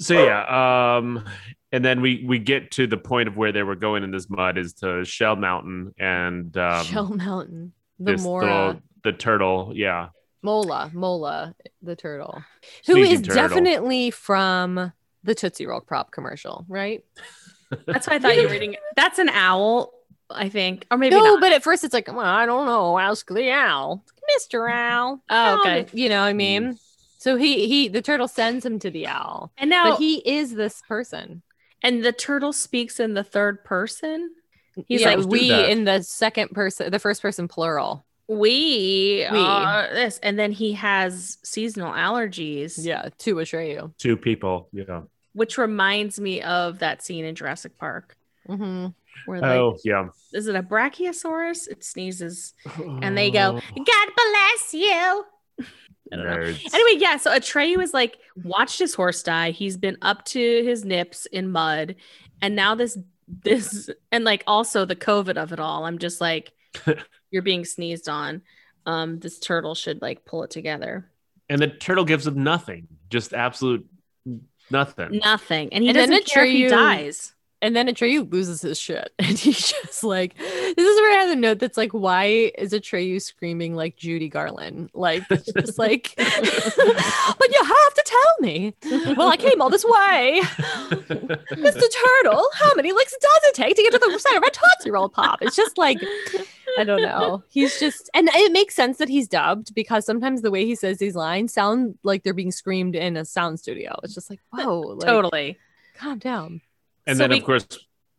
So yeah, um, and then we we get to the point of where they were going in this mud is to Shell Mountain and um, Shell Mountain, the Morla, little the turtle. Yeah, Morla, Morla, the turtle, who Sneezing is turtle. definitely from the Tootsie Roll prop commercial, right? that's why I thought you were reading. That's an owl, I think, or maybe no, not. but at first it's like, well, I don't know. Ask the owl, Mister Owl. Oh, okay. You know what I mean? So he he the turtle sends him to the owl, and now, but he is this person. And the turtle speaks in the third person. He's yeah, like, we in the second person, the first person plural. We, We. are this, and then he has seasonal allergies. Yeah, to Atreyu. two people. Yeah. which reminds me of that scene in Jurassic Park Mm-hmm. where like, Oh yeah. is it a brachiosaurus? It sneezes, and they go, "God bless you." I don't know. Anyway, yeah. So Atreyu is like watched his horse die. He's been up to his nips in mud, and now this this and like also the COVID of it all. I'm just like, you're being sneezed on. Um, this turtle should like pull it together. and the turtle gives him nothing, just absolute nothing. Nothing, and he And doesn't care if he dies. And then Atreyu loses his shit. And he's just like, this is where I have a note that's like, why is Atreyu screaming like Judy Garland? Like, it's just like, but you have to tell me. Well, I came all this way. Mr. Turtle, how many licks does it take to get to the center of a Tootsie Roll Pop? It's just like, I don't know. He's just, and it makes sense that he's dubbed because sometimes the way he says these lines sound like they're being screamed in a sound studio. It's just like, whoa, like, totally. calm down. And So then we- of course,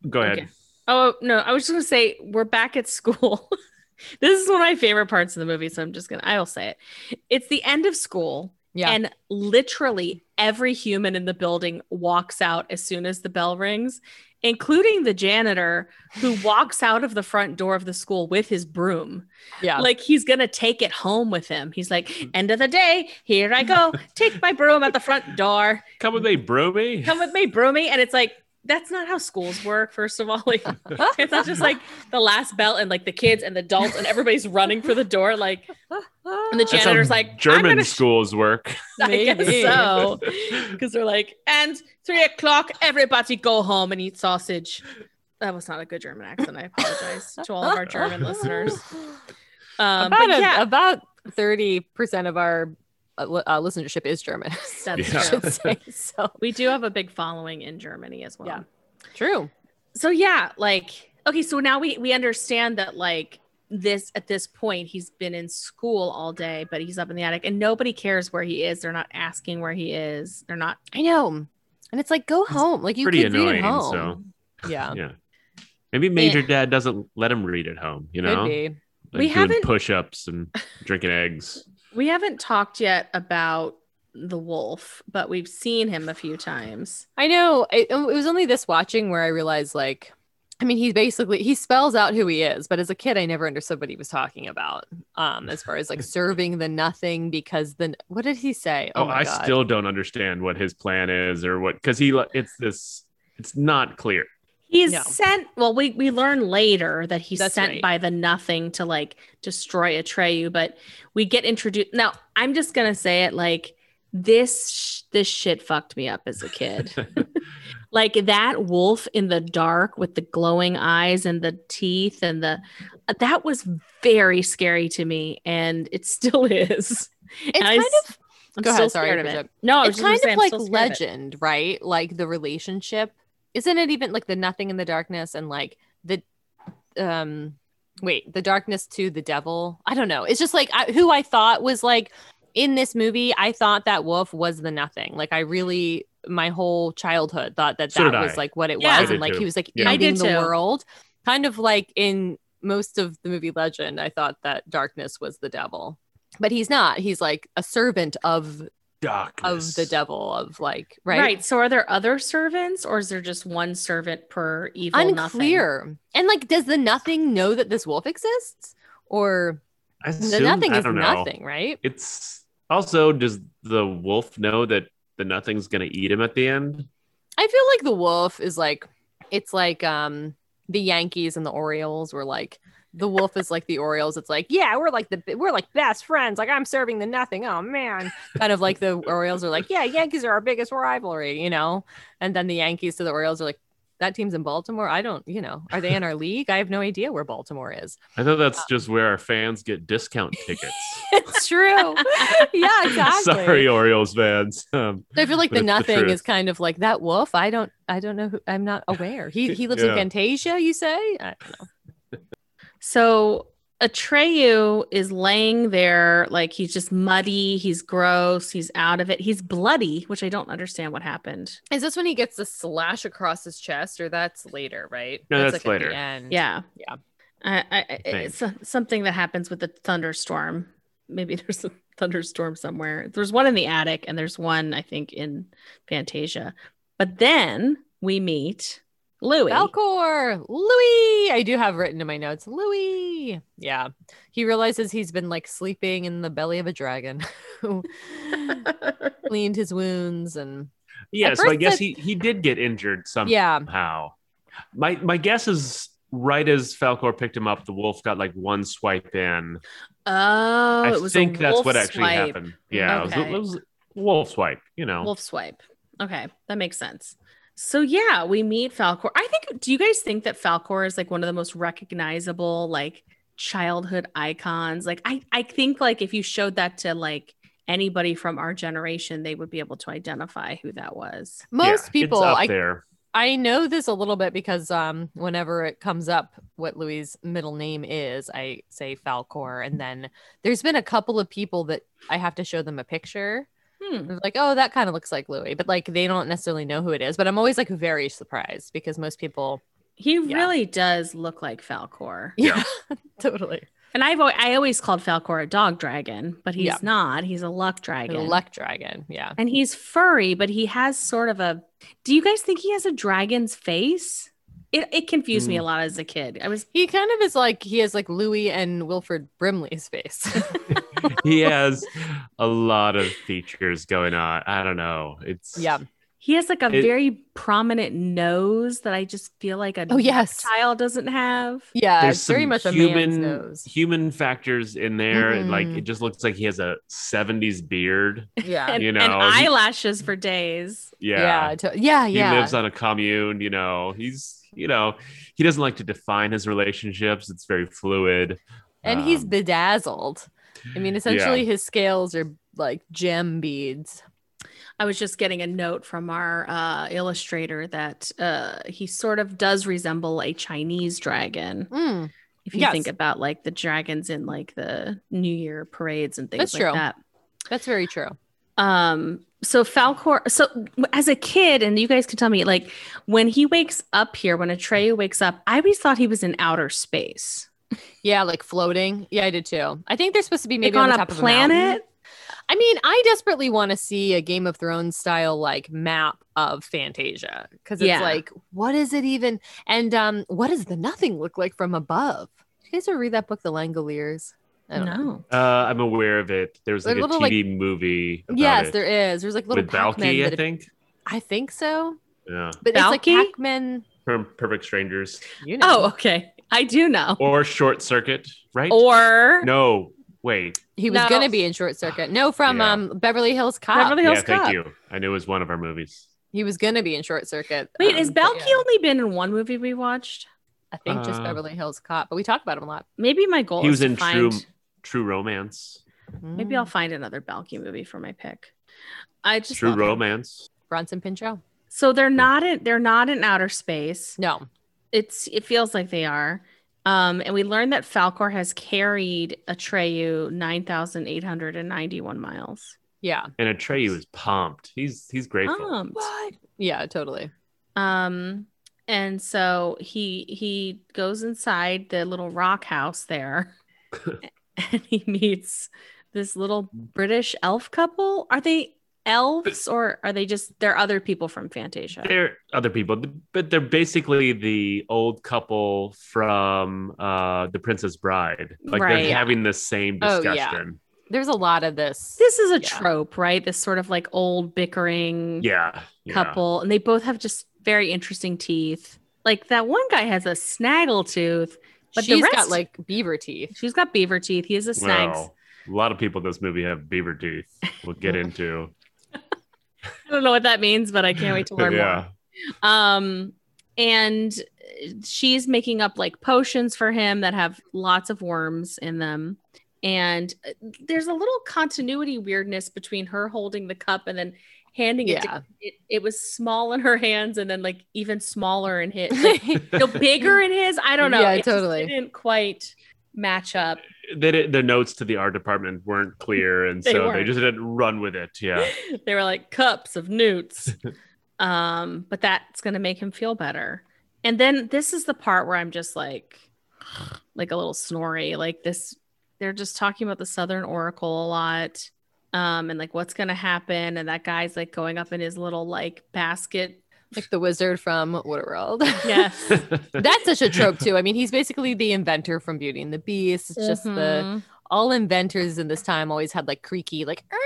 go ahead. Okay. Oh no, I was just gonna say we're back at school. this is one of my favorite parts of the movie, so I'm just gonna I will say it. It's the end of school, Yeah. and literally every human in the building walks out as soon as the bell rings, including the janitor who walks out of the front door of the school with his broom. yeah. Like he's gonna take it home with him. He's like, mm. end of the day, here I go, take my broom at the front door Come with me, broomy. come with me, broomy. And it's like, that's not how schools work, first of all. Like, it's not just like the last bell and like the kids and the adults and everybody's running for the door. Like, and the janitor's like, German sh- schools work. I guess so. Because they're like, and three o'clock, everybody go home and eat sausage. That was not a good German accent. I apologize to all of our German listeners. Um, about, but a- yeah, about 30% of our uh, uh, listenership is German. That's Yeah. I should say. So we do have a big following in Germany as well. Yeah. true. so yeah like okay so now we we understand that like this at this point he's been in school all day but he's up in the attic and nobody cares where he is they're not asking where he is they're not I know. And it's like, go home. Like you pretty could read annoying, at home. Yeah. Yeah. Maybe Major Dad doesn't let him read at home, you know? Could be. Like We doing haven't- push-ups and drinking eggs. We haven't talked yet about the wolf but we've seen him a few times I know. It, it was only this watching where I realized, like, I mean, he basically he spells out who he is, but as a kid, I never understood what he was talking about. Um, as far as like serving the nothing because the what did he say? Oh, my I God. still don't understand what his plan is or what because he it's this it's not clear. He's No. sent well we we learn later that he's That's sent right. by the nothing to like destroy Atreyu but we get introduced now i'm just gonna say it like this sh- this shit fucked me up as a kid like that wolf in the dark with the glowing eyes and the teeth and the uh, that was very scary to me and it still is It's And kind of I'm Go ahead, sorry, it. No it's kind of like legend, right? Like the relationship. Isn't it even like the nothing in the darkness and like the um wait, the darkness to the devil? I don't know. It's just like I, who I thought was like in this movie, I thought that wolf was the nothing. Like I really my whole childhood thought that So that did was I. like what it Yeah. Was and like too. he was like Yeah. Eating the too. world. Kind of like in most of the movie Legend, I thought that darkness was the devil. But he's not. He's like a servant of darkness of the devil of like right, Right. So are there other servants or is there just one servant per evil nothing? unclear and like does the nothing know that this wolf exists or I the nothing I is know. nothing right It's also does the wolf know that the nothing's gonna eat him at the end? i feel like the wolf is like it's like um the yankees and the orioles were like the wolf is like the orioles it's like yeah we're like the we're like best friends like i'm serving the nothing oh man kind of like the orioles are like yeah yankees are our biggest rivalry you know and then the yankees to the orioles are like that team's in baltimore i don't you know are they in our league i have no idea where baltimore is I thought that's just where our fans get discount tickets. it's true yeah exactly Sorry, Orioles fans. Um, So I feel like the it's the nothing is kind of like that wolf. I don't, I don't know. Who, I'm not aware. He he lives in Fantasia. You say? I don't know. So Atreyu is laying there like he's just muddy, he's gross, he's out of it, he's bloody, which I don't understand what happened. Is this when he gets the slash across his chest, or that's later? Right? No, that's like at the later. end. Yeah. Yeah. I, I, I- it's a- something that happens with the thunderstorm. Maybe there's a thunderstorm somewhere. There's one in the attic, and there's one I think in Fantasia. But then we meet Louis. Falkor, Louis. I do have written in my notes, Louis. Yeah, he realizes he's been like sleeping in the belly of a dragon, who cleaned his wounds and yeah, so I guess he, he did get injured somehow. yeah. My my guess is right as Falkor picked him up, the wolf got like one swipe in. Oh, I it was think that's what actually swipe. happened. Yeah, it, was, it was wolf swipe, you know. Wolf swipe. Okay, that makes sense. So yeah, we meet Falkor. I think. Do you guys think that Falkor is like one of the most recognizable like childhood icons? Like, I I think like if you showed that to like anybody from our generation, they would be able to identify who that was. most Yeah, people. I there. I know this a little bit because um, whenever it comes up what Louis' middle name is, I say Falkor. And then there's been a couple of people that I have to show them a picture. Hmm. They're like, oh, that kind of looks like Louis, but like they don't necessarily know who it is. But I'm always like very surprised because most people, He Yeah. really does look like Falkor. yeah, totally. And I've al- I always called Falkor a dog dragon, but he's Yeah. not. He's a luck The dragon. luck dragon. Yeah. And he's furry, but he has sort of a. Do you guys think he has a dragon's face? It, it confused me Hmm. a lot as a kid. I was He kind of is like, he has like Louis and Wilford Brimley's face. he has a lot of features going on. I don't know. It's yeah. he has like a It- very prominent nose that I just feel like a Oh, yes. child doesn't have. Yeah. There's it's very some much a man's human nose. human factors in there. and, Like it just looks like he has a '70s beard. Yeah. And, You and know, he- eyelashes for days. Yeah, Yeah. to- yeah. he Yeah. lives on a commune. You know, he's you know he doesn't like to define his relationships. It's very fluid. and he's Um, bedazzled. I mean, essentially, his scales are like gem beads. I was just getting a note from our uh, illustrator that uh, he sort of does resemble a Chinese dragon. Mm, If you Yes. think about like the dragons in like the New Year parades and things That's like true. that. that's very true. Um, so Falkor, so as a kid, and you guys can tell me, like when he wakes up here, when Atreyu wakes up, I always thought he was in outer space, Yeah, like floating. Yeah, I did too. I think they're supposed to be maybe like on, on the a top of a mountain. planet. I mean, I desperately want to see a Game of Thrones style like map of Fantasia because it's Yeah. like, what is it even? And um, what does the nothing look like from above? Did you guys ever read that book, The Langoliers? I don't know. No, Uh, I'm aware of it. There's They're like a little, like- TV movie. About Yes, it. there is. There's like little with Pac-Men Balki, I that- think. I think so, Yeah, but it's like Balki? Pac-Men. Per- Perfect Strangers You know. oh, okay, I do know. or Short Circuit, right? Or no, wait. He was No. gonna be in Short Circuit. No, from Yeah. um Beverly Hills Cop. Beverly Hills yeah, thank you. I knew it was one of our movies. He was gonna be in Short Circuit. Wait, um, is but Balki yeah, only been in one movie we watched? I think just Uh, Beverly Hills Cop, but we talk about him a lot. Maybe my goal he is was to in find. True True Romance. Maybe I'll find another Balki movie for my pick. I just True love him. Romance. Bronson Pinchot. So they're not in. They're not in outer space. No, it's it feels like they are. Um, and we learned that Falkor has carried Atreyu 9,891 miles. yeah, And Atreyu is pumped. He's he's grateful. Pumped. yeah, totally. Um, and so he he goes inside the little rock house there and he meets this little British elf couple. Are they elves or are they just they're other people from Fantasia? They're other people, but they're basically the old couple from uh The Princess Bride. Like Right. they're having the same Oh, yeah. discussion. There's a lot of this. This is a Yeah. trope, right? This sort of like old bickering Yeah. yeah. couple, and they both have just very interesting teeth. Like that one guy has a snaggle tooth, but She's the rest, got like beaver teeth. she's got beaver teeth. He has a snags. Well, a lot of people in this movie have beaver teeth. We'll get into. I don't know what that means, but I can't wait to learn more. Um, and she's making up like potions for him that have lots of worms in them. And uh, there's a little continuity weirdness between her holding the cup and then handing it. Yeah. To, it, it was small in her hands and then like even smaller in his, like, no bigger in his. I don't know. Yeah, It totally. didn't quite match up. They did, the notes to the art department weren't clear, and They so they weren't. just didn't run with it. Yeah. they were like cups of newts. um, but that's gonna make him feel better. And then this is the part where I'm just like, like a little snory. Like this, they're just talking about the Southern Oracle a lot, um, and like what's gonna happen. And that guy's like going up in his little like basket. Like the wizard from Waterworld. Yes. That's such a trope too. I mean, he's basically the inventor from Beauty and the Beast. It's just the Mhm. all inventors in this time always had like creaky, like to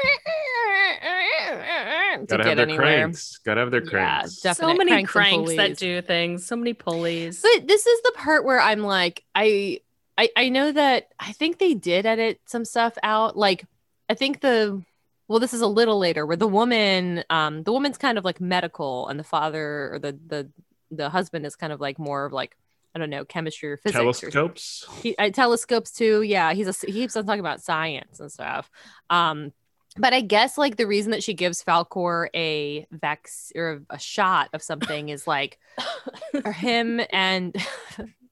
Gotta get have their anywhere. cranks. Gotta have their cranks. definitely. so many cranks cranks, that do things. So many pulleys. But this is the part where I'm like, I, I, I know that I think they did edit some stuff out. Like, I think the, well, this is a little later where the woman, um, the woman's kind of like medical, and the father or the the the husband is kind of like more of like I don't know chemistry or physics. or Telescopes. he, uh, telescopes too. Yeah, he's a he keeps on talking about science and stuff. Um, but I guess like the reason that she gives Falkor a vac or a shot of something is like or him and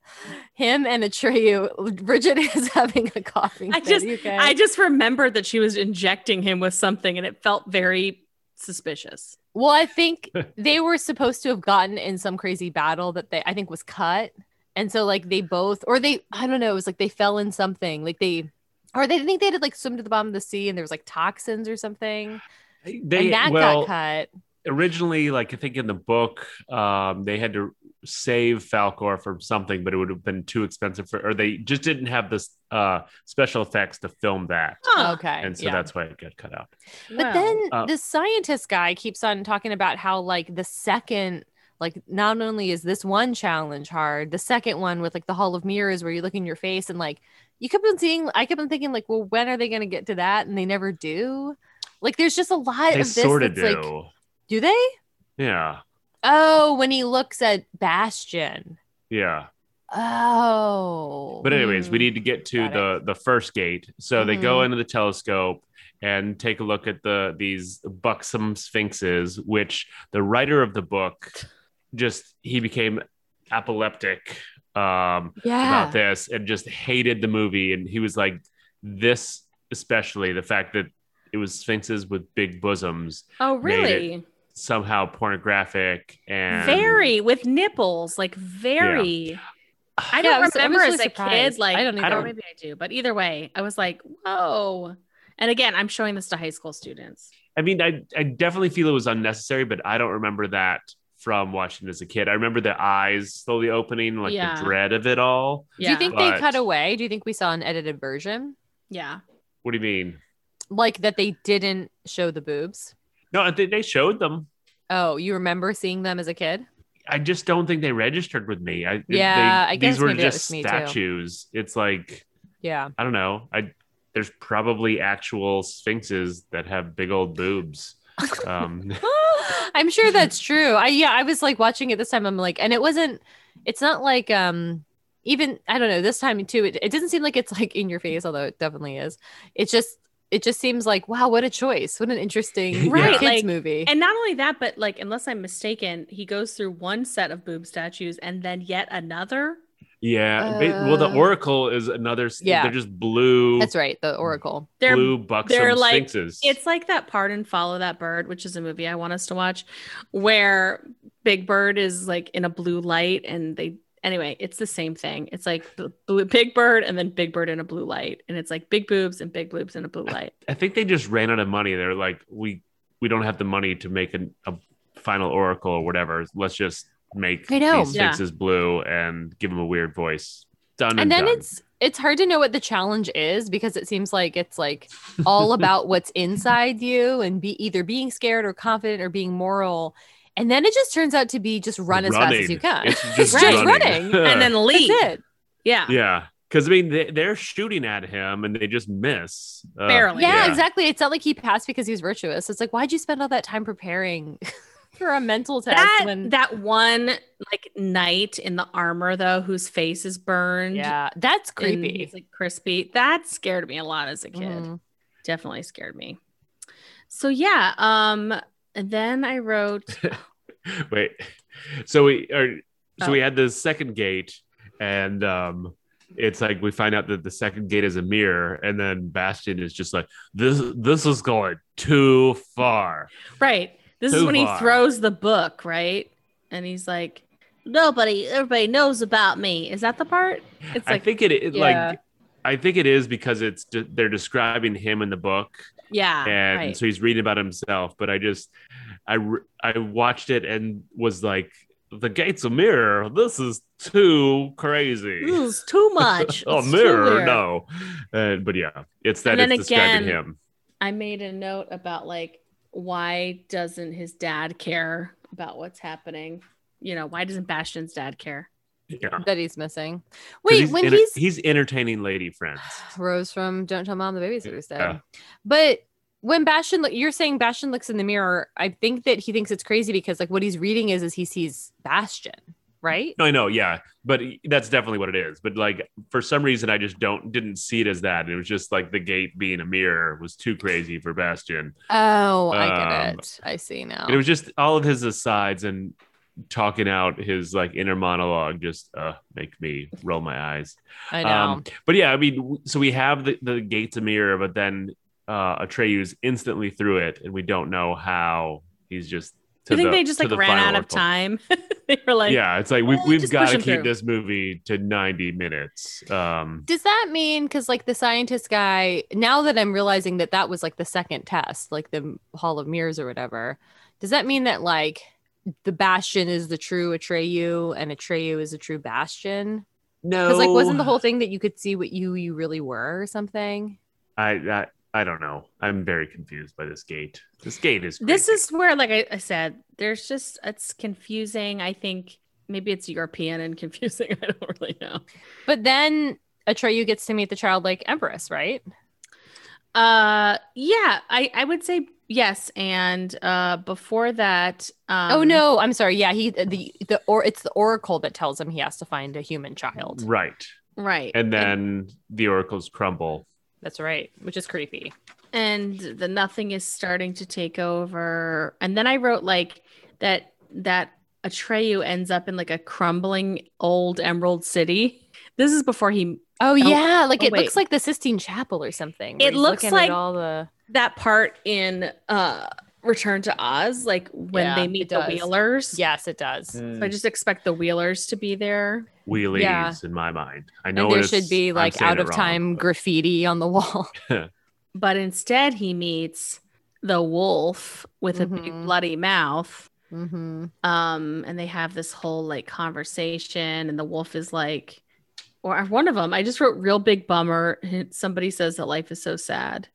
him and Atreyu. Bridget is having a coughing. I fit. just- okay? I just remembered that she was injecting him with something, and it felt very suspicious. well, I think they were supposed to have gotten in some crazy battle that they I think was cut, and so like they both or they I don't know it was like they fell in something like they. Or they think they had like swim to the bottom of the sea and there was like toxins or something. They and that well got cut. originally, like I think in the book, um, they had to save Falkor from something, but it would have been too expensive for, or they just didn't have this uh special effects to film that, Huh. Okay. and so yeah. that's why it got cut out. But Wow. then Uh, the scientist guy keeps on talking about how like the second like not only is this one challenge hard, the second one with like the Hall of Mirrors where you look in your face and like you kept on seeing I kept on thinking like, well, when are they gonna get to that? And they never do. Like there's just a lot They of this sort of do. like do they? yeah, Oh, when he looks at Bastian. yeah. Oh. But anyways, we need to get to Got the the first gate. So they Mm-hmm. go into the telescope and take a look at the these buxom sphinxes, which the writer of the book just he became epileptic um yeah. about this and just hated the movie and he was like this especially the fact that it was sphinxes with big bosoms Oh, it really? Somehow pornographic and Very with nipples, like very. I don't I was- I was remember really as a kid. Like I don't or either. maybe I do, but either way, I was like, whoa. And again, I'm showing this to high school students. I mean, I, I definitely feel it was unnecessary, but I don't remember that from watching as a kid. I remember the eyes slowly opening, like Yeah. the dread of it all. Do you think But- they cut away? Do you think we saw an edited version? Yeah. What do you mean? Like that they didn't show the boobs? No, I think they showed them. Oh, you remember seeing them as a kid? I just don't think they registered with me. I, Yeah, they- I guess these were just me too. statues. It's like Yeah. I don't know. I there's probably actual sphinxes that have big old boobs. Um, I'm sure that's true. I yeah, I was like watching it this time. I'm like, and it wasn't. It's not like um even I don't know this time too. It, it doesn't seem like it's like in your face, although it definitely is. It's just it just seems like wow, what a choice! What an interesting Right, kids like- movie. And not only that, but like, unless I'm mistaken, he goes through one set of boob statues and then yet another. yeah. ba- well, the Uh, Oracle is another. yeah. They're just blue. that's right, the Oracle. They're blue buxom they're like- sphinxes. It's like that part in Follow That Bird, which is a movie I want us to watch, where Big Bird is like in a blue light and they anyway, it's the same thing. It's like the blue, Big Bird and then Big Bird in a blue light. And it's like big boobs and big boobs in a blue light. I think they just ran out of money. They're like, we we don't have the money to make a, a final oracle or whatever. Let's just make I know. these Yeah. sphinxes blue and give them a weird voice. Done and, and then done. it's it's hard to know what the challenge is because it seems like it's like all about what's inside you and be either being scared or confident or being moral and then it just turns out to be just run as fast as you can It's just Right, running. running. and then that's leave. it Yeah. yeah, because I mean they, they're shooting at him and they just miss. Uh, Barely. yeah, Yeah. exactly it's not like he passed because he was virtuous it's like why'd you spend all that time preparing for a mental test That when that one like knight in the armor though, whose face is burned. yeah that's and creepy he's like crispy. That scared me a lot as a kid. Mhm. Definitely scared me. So yeah, um, and then I wrote Wait, so we are so Oh. we had the second gate, and um, it's like we find out that the second gate is a mirror, and then Bastian is just like this. This is going too far. right. This is Too when he throws the book, right? And he's like, Nobody, everybody knows about me. Is that the part? It's like I think it, it Yeah. like I think it is because it's de- they're describing him in the book, yeah, and right. so he's reading about himself. But I just I I watched it and was like, the gate's of mirror. This is too crazy. This is too much. oh, It's mirror, no. Uh, but yeah, it's that And it's describing again- him. I made a note about like why doesn't his dad care about what's happening? You know, why doesn't Bastian's dad care? Yeah. that he's missing. wait he's when enter- he's he's entertaining lady friends. Rose from Don't Tell Mom the Babysitter's Dead. Yeah. But when Bastian, you're saying Bastian looks in the mirror. I think that he thinks it's crazy because like what he's reading is is he sees Bastian, right? No, I know, yeah, but that's definitely what it is. But like for some reason, I just don't didn't see it as that. It was just like the gate being a mirror was too crazy for Bastian. Oh, I get Um, it. I see now. It was just all of his asides and talking out his like inner monologue just uh make me roll my eyes. I know. Um, but yeah, I mean, so we have the, the gates a mirror, but then uh Atreyu's instantly through it, and we don't know how he's just. You think the- they just like the ran out of time? they were like, yeah, it's like we've, "Eh, we've got to keep through." this movie to 90 minutes. Um, Does that mean because like the scientist guy? Now that I'm realizing that that was like the second test, like the Hall of Mirrors or whatever. Does that mean that like the Bastian is the true Atreyu and Atreyu is a true Bastian? no, Because like wasn't the whole thing that you could see what you you really were or something? I, I I don't know. I'm very confused by this gate. This gate is this is where, like I, I said, there's just it's confusing. I think maybe it's European and confusing. I don't really know. But then Atreyu gets to meet the childlike empress, right? Uh, yeah, I I would say yes. And uh, before that, um, oh no, I'm sorry. Yeah, he the the or it's the oracle that tells him he has to find a human child. right, right, and then the oracles crumble. That's right, which is creepy. and the nothing is starting to take over. And then I wrote like that that Atreyu ends up in like a crumbling old emerald city. This is before he Oh yeah, like oh, it wait. looks like the Sistine Chapel or something. It looks looking at like- all the that part in uh Return to Oz, like when Yeah, they meet the. Wheelers. yes, it does. So I just expect the Wheelers to be there. Wheelies Yeah. in my mind. I know And there should be like out of wrong, time but- graffiti on the wall. But instead he meets the wolf with a big Mhm. bloody mouth. hmm um and they have this whole like conversation and the wolf is like or one of them i just wrote real big bummer somebody says that life is so sad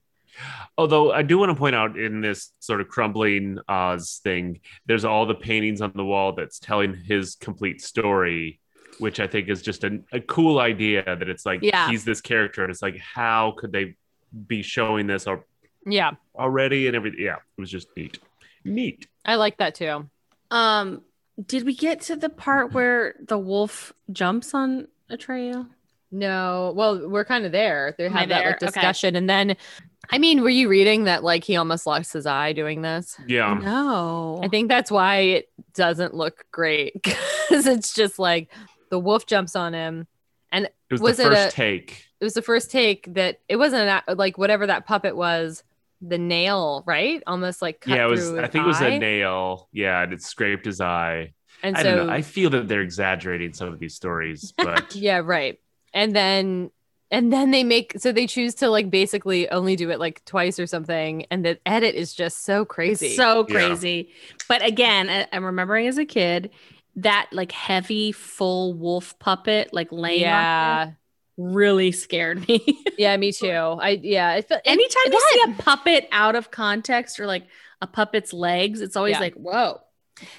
Although I do want to point out in this sort of crumbling Oz thing, there's all the paintings on the wall that's telling his complete story, which I think is just a, a cool idea that it's like Yeah. he's this character and it's like how could they be showing this or Yeah, already and everything? Yeah, it was just neat. Neat. I like that too. um did we get to the part where the wolf jumps on Atreyu? No, well, we're kind of there. They Am I have that there? like Okay. discussion, and then, I mean, were you reading that like he almost lost his eye doing this? Yeah. no I think that's why it doesn't look great because it's just like the wolf jumps on him. And it was, Was the it first a- take. It was the first take that it wasn't a- like whatever that puppet was, the nail, right? Almost like cut Yeah, it was I his think it was a nail. Yeah, and it scraped his eye. And I so don't know. I feel that they're exaggerating some of these stories, but yeah, right. And then and then they make so they choose to like basically only do it like twice or something and the edit is just so crazy So Yeah. crazy. But again, I- I'm remembering as a kid that like heavy full wolf puppet like laying yeah him really scared me. yeah me too i yeah it felt Anytime you that- see a puppet out of context or like a puppet's legs, it's always Yeah. like, whoa.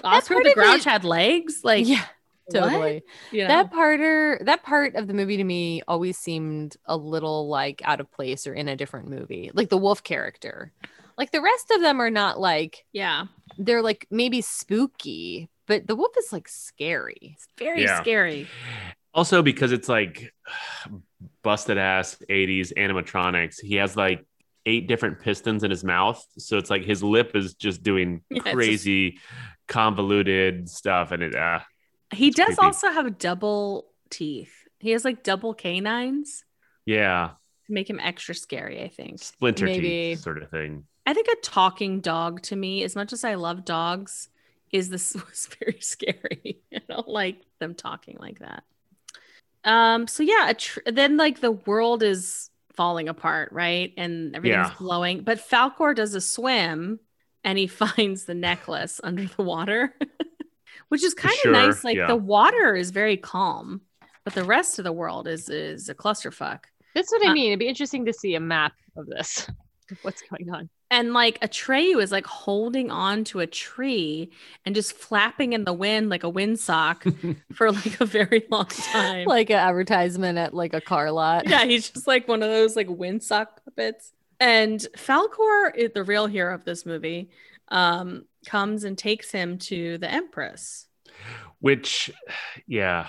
Oscar part the of Grouch it- had legs? Like yeah totally you know? that parter that part of the movie to me always seemed a little like out of place or in a different movie like the wolf character like the rest of them are not like yeah. they're like maybe spooky but the wolf is like scary It's very Yeah. scary. Also, because it's like busted ass 80s animatronics, he has like eight different pistons in his mouth. So it's like his lip is just doing Yeah, it's just- crazy, convoluted stuff. And it, uh, He does creepy. also have double teeth. He has like double canines yeah, to make him extra scary, I think. splinter Maybe. teeth sort of thing. I think a talking dog to me, as much as I love dogs, is this was very scary. I don't like them talking like that. Um. So yeah, a tr- then like the world is falling apart, right, and everything's Yeah. blowing. But Falkor does a swim, and he finds the necklace under the water, which is kind of Sure, nice. Like yeah. the water is very calm, but the rest of the world is is a clusterfuck. that's what Uh, i mean it'd be interesting to see a map of this what's going on and like Atreyu is like holding on to a tree and just flapping in the wind like a windsock for like a very long time. like an advertisement at like a car lot yeah, he's just like one of those like windsock puppets. And Falkor, the real hero of this movie, um, comes and takes him to the Empress. Which, yeah,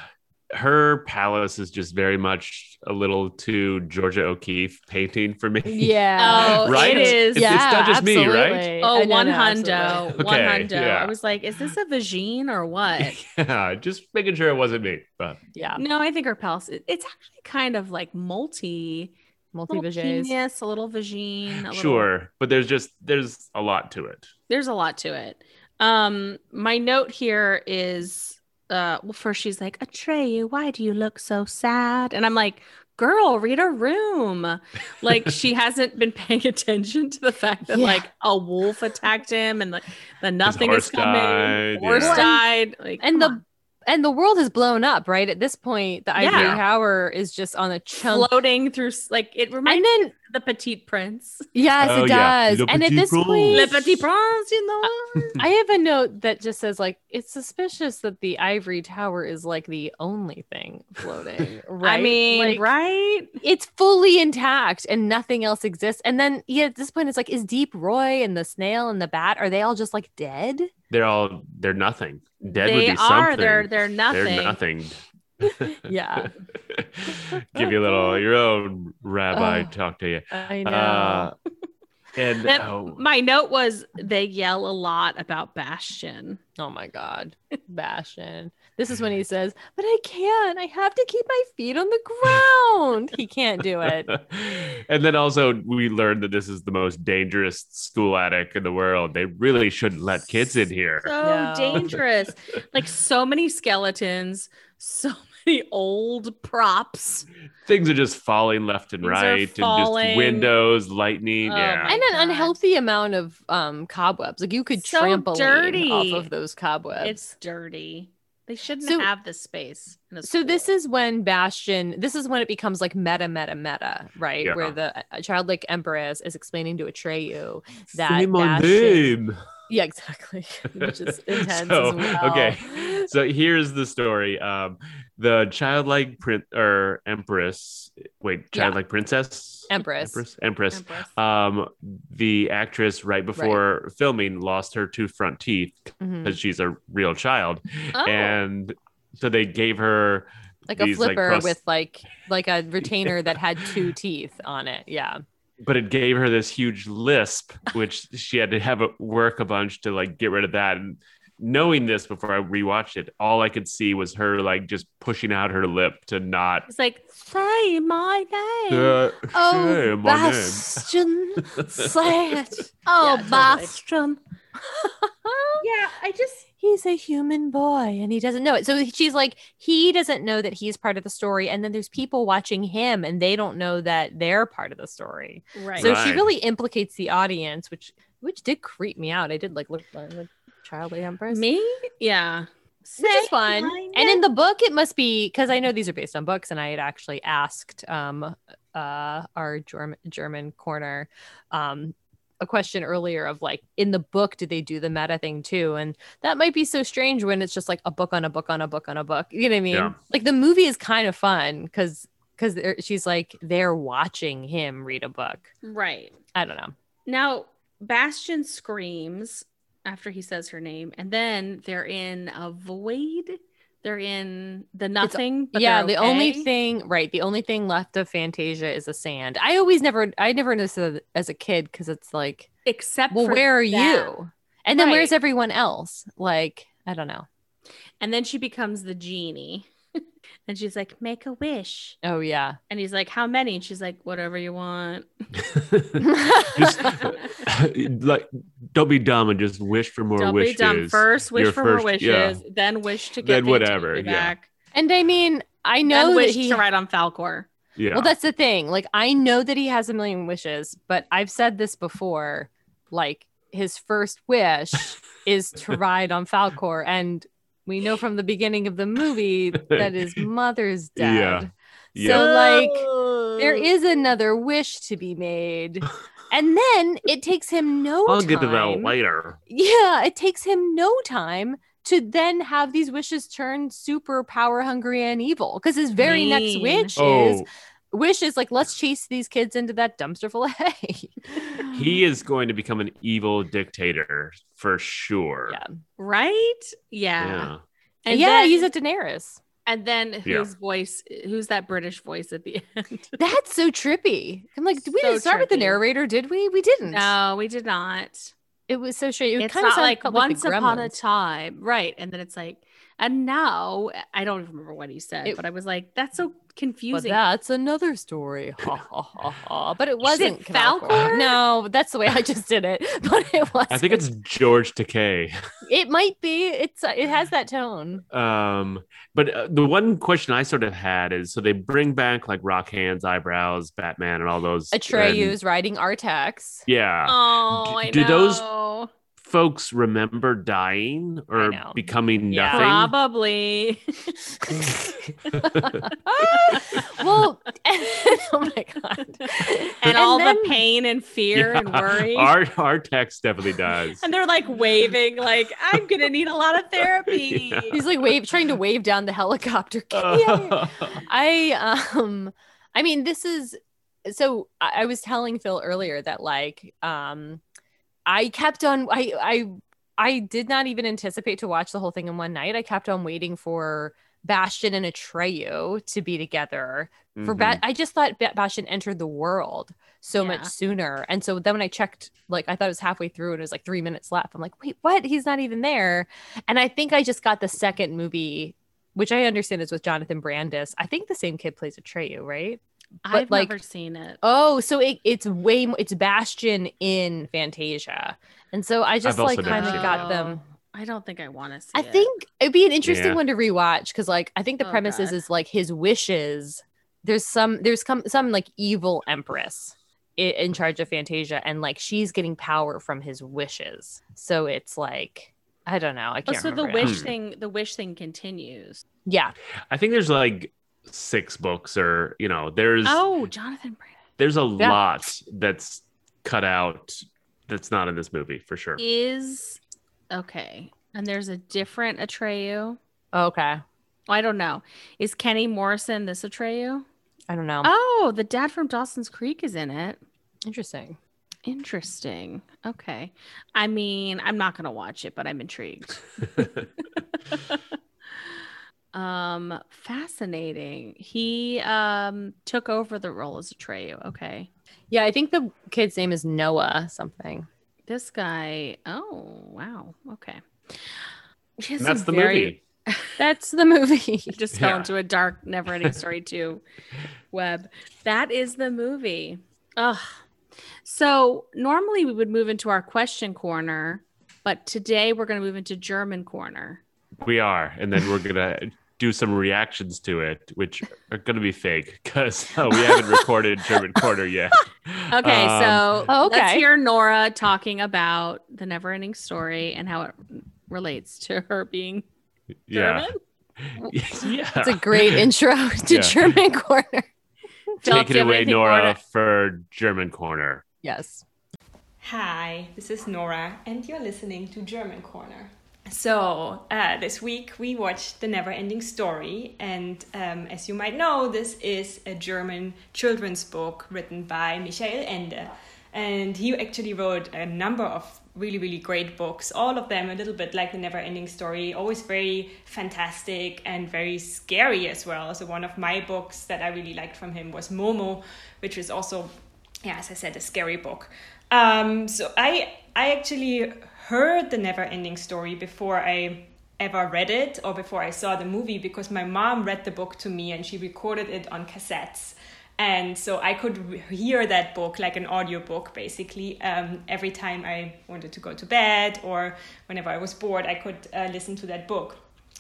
her palace is just very much a little too Georgia O'Keeffe painting for me. yeah Oh, Right? it is. It's- it's not just me, right? absolutely. Oh, I know, one no, hundo, absolutely. one hundo. yeah. I was like, is this a vagine or what? yeah, just making sure it wasn't me. But yeah no, I think her palace. It's actually kind of like multi. Multi little vages a little vagine. A little, sure, but there's just there's a lot to it. there's a lot to it. Um, my note here is, uh, well, first she's like, Atreyu, why do you look so sad? And I'm like, girl, read a room. Like she hasn't been paying attention to the fact that Yeah. like a wolf attacked him and like the nothing horse is coming. died, horse yeah. died. Like, and the on. And the world has blown up right at this point the ivory Yeah. tower is just on a chunk floating through like it reminds and me then the Petite Prince. yes Oh, it does Le and at this Prince. point Le Petit Prince, you know. I have a note that just says like it's suspicious that the ivory tower is like the only thing floating. Right? I mean, Like, right? It's fully intact and nothing else exists. And then yeah, at this point, it's like, is Deep Roy and the snail and the bat are they all just like dead? They're all they're nothing. Dead would they be are. something. They're they're nothing. They're nothing. Yeah. Give you a little your own rabbi Ugh. talk to you. I know. Uh, and That- oh, My note was they yell a lot about Bastian. oh my god, Bastian. This is when he says, "But I can't. I have to keep my feet on the ground." he can't do it. and then also we learned that this is the most dangerous school attic in the world. They really shouldn't let kids in here. So No. dangerous. like so many skeletons, so many old props. Things are just falling left and Things are right, and just windows, lightning. Oh yeah, and an God. unhealthy amount of um cobwebs. Like you could So trampoline dirty. off of those cobwebs. It's dirty. They shouldn't So- have this space. in so this is when Bastian. This is when it becomes like meta, meta, meta, right? Yeah. Where the uh, childlike empress is explaining to Atreyu that Say my Bastian- name. Yeah, exactly. Which is intense So, as well. okay. So here's the story. Um, the childlike prin- or empress. Wait, Yeah. childlike princess. Empress. Empress. Empress. Empress. Um, the actress right before filming lost her two front teeth because she's a real child, Oh. and so they gave her Like a these, like, flipper with like like a retainer that had two teeth on it. Yeah. but it gave her this huge lisp, which she had to have it work a bunch to like get rid of that. And knowing this before I rewatched it, all I could see was her like just pushing out her lip to not. It's like, say my name. Uh, Oh, say my name. Say it. oh, yeah, totally. Bastian. yeah, I just he's a human boy and he doesn't know it. So she's like, he doesn't know that he's part of the story. And then there's people watching him and they don't know that they're part of the story. Right. So she really implicates the audience, which which did creep me out. I did like look like the childly empress. Me? Yeah. which is fun. And in the book, it must be because I know these are based on books, and I had actually asked um, uh, our German German corner um, a question earlier of like in the book, did they do the meta thing too? And that might be so strange when it's just like a book on a book on a book on a book. You know what I mean? Yeah. Like the movie is kind of fun because because she's like they're watching him read a book. Right. I don't know. Now, Bastian screams after he says her name, and then they're in a void. They're in the nothing. yeah, the only thing right, the only thing left of Fantasia is the sand. I always never, I never noticed it as a kid because it's like, except well, where are them. you? And then where's everyone else? Like, I don't know. And then she becomes the genie, and she's like, "Make a wish." Oh yeah, And he's like, "How many?" And she's like, "Whatever you want." just like don't be dumb and just wish for more Don't wishes. be dumb. First, wish Your for more wishes, yeah. then wish to get Then whatever, Fantasia yeah. back. and I mean, I Then know that wish he. to ride on Falkor. Yeah. Well, that's the thing. Like, I know that he has a million wishes, but I've said this before. Like, his first wish is to ride on Falkor, and we know from the beginning of the movie that his mother's dead. Yeah. So, like, Oh. there is another wish to be made. And then it takes him no I'll time. get to that later. Yeah, it takes him no time to then have these wishes turn super power hungry and evil. Because his very next Mean. wish oh, is Oh, wish is like, let's chase these kids into that dumpster full of hay. he is going to become an evil dictator for sure. Yeah. right? Yeah. Yeah. And yeah, then, he's a Daenerys. and then whose Yeah. voice? Who's that British voice at the end? That's so trippy. I'm like, we So didn't start with the narrator, did we? We didn't. no, we did not. It was so strange. It it's kind of not like like once the upon a time, right? And then it's like, and now I don't even remember what he said, It- but I was like, that's so But confusing. that's another story. Ha ha ha ha. But it wasn't Falkor. Falkor? No, that's the way I just did it. But it was. I think it's George Takei. It might be. It's. uh, It has that tone. Um, but uh, the one question I sort of had is so they bring back like Rock Hands, Eyebrows, Batman, and all those. and- Atreyu's riding Artax. Yeah. oh, D- I know. do those- Folks remember dying or becoming Yeah. nothing. Probably. well, oh my god. and all then- the pain and fear and worry. Our our text definitely does. and they're like waving, like, I'm gonna need a lot of therapy. Yeah. He's like wave trying to wave down the helicopter. Yeah. I um I mean this is so I, I was telling Phil earlier that like um I kept on I I I did not even anticipate to watch the whole thing in one night. I kept on waiting for Bastian and Atreyu to be together. For Mhm. ba- I just thought ba- Bastian entered the world so much sooner. And so then when I checked, like I thought it was halfway through and it was like three minutes left. I'm like, wait, what? He's not even there. And I think I just got the second movie, which I understand is with Jonathan Brandis. I think the same kid plays Atreyu, right? I've like- never seen it. Oh, so it, it's way more, it's Bastian in Fantasia. And so I just I've like kind of got Oh, them. I don't think I want to see I it. think it'd be an interesting Yeah. one to rewatch because, like, I think the Oh, premise is God. is like his wishes. There's some there's some some like evil empress i- in charge of Fantasia, and like she's getting power from his wishes. So it's like I don't know. I Oh, can't. so the remember it. wish Hmm. thing, the wish thing continues. Yeah, I think there's like six books, or you know, there's Oh, Jonathan Brandis there's a Yeah. lot that's cut out that's not in this movie for sure. is okay, and there's a different Atreyu. okay. I don't know. Is Kenny Morrison this Atreyu? I don't know. Oh, the dad from Dawson's Creek is in it. Interesting. Interesting. Okay. I mean, I'm not gonna watch it, but I'm intrigued. um, fascinating. He um took over the role as Atreyu. Okay. Yeah, I think the kid's name is Noah something. This guy. Oh, wow. Okay. He has And that's the very- movie. That's the movie. He just fell Yeah. into a dark, never-ending story two web. That is the movie. Ugh. So normally we would move into our question corner, But today we're going to move into German corner. We are, and then we're gonna do some reactions to it, which are gonna be fake because we haven't recorded German Corner yet. Okay, Um, so Oh, let's hear Nora talking about the never ending story and how it relates to her being yeah, German. yeah. It's a great intro to Yeah. German corner. Philip, Take it away, anything Nora, more to- for German Corner. Yes. Hi, this is Nora, and you're listening to German Corner. So, uh, this week we watched The Never Ending Story, and um, as you might know, this is a German children's book written by Michael Ende. And he actually wrote a number of really, really great books, all of them a little bit like The Never Ending Story, always very fantastic and very scary as well. So, one of my books that I really liked from him was Momo, which is also yeah, as I said, a scary book. Um, so I I actually heard the never ending story before I ever read it or before I saw the movie because my mom read the book to me and she recorded it on cassettes. And so I could hear that book like an audiobook basically um, every time I wanted to go to bed or whenever I was bored, I could uh, listen to that book.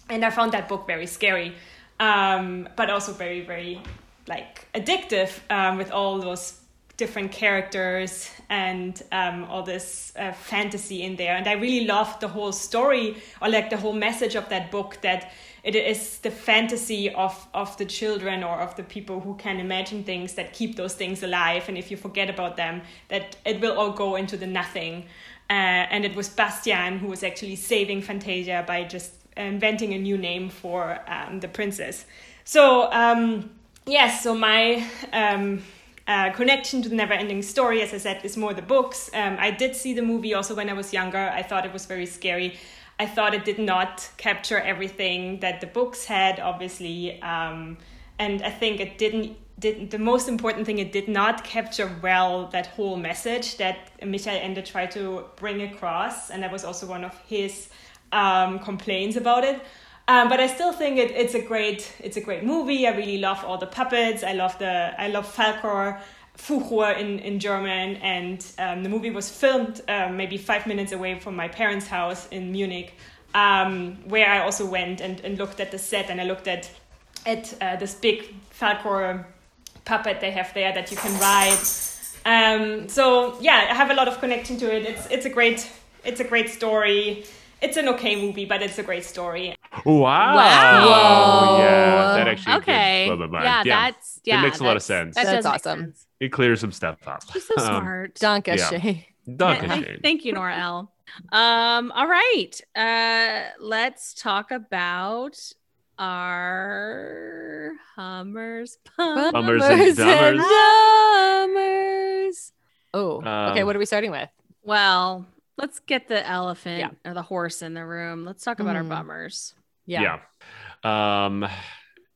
And I found that book very scary, um, but also very, very like addictive um, with all those different characters and um, all this uh, fantasy in there. And I really loved the whole story or like the whole message of that book that it is the fantasy of, of the children or of the people who can imagine things that keep those things alive. And if you forget about them, that it will all go into the nothing. Uh, and it was Bastian who was actually saving Fantasia by just inventing a new name for um, the princess. So, um, yes, so my um, uh, connection to the never ending story, as I said, is more the books. Um, I did see the movie also when I was younger. I thought it was very scary. I thought it did not capture everything that the books had, obviously. Um, and I think it didn't. Did, the most important thing, it did not capture well that whole message that Michael Ende tried to bring across. And that was also one of his um, complaints about it. Um, but I still think it, it's a great it's a great movie. I really love all the puppets. I love the I love Falkor, Fuchur in, in German, and um, the movie was filmed um, maybe five minutes away from my parents' house in Munich, um, where I also went and, and looked at the set and I looked at at uh, this big Falkor puppet they have there that you can ride. Um, so yeah, I have a lot of connection to it. It's it's a great it's a great story. It's an okay movie, but it's a great story. Wow. Wow. Yeah, that actually did okay. blow my mind. Yeah, that's yeah. makes a lot of sense. That That's awesome. sense. It clears some stuff up. She's so Um, smart. Danke, Yeah. Shay. Danke Thank- schön. Thank you, Nora L. Um, all right. Uh let's talk about our Hummers Pump. Bummers and dummers. dummers. Oh, okay. Um, What are we starting with? Well, let's get the elephant Yeah. or the horse in the room. Let's talk about our Mhm. bummers. Yeah. Yeah. Um,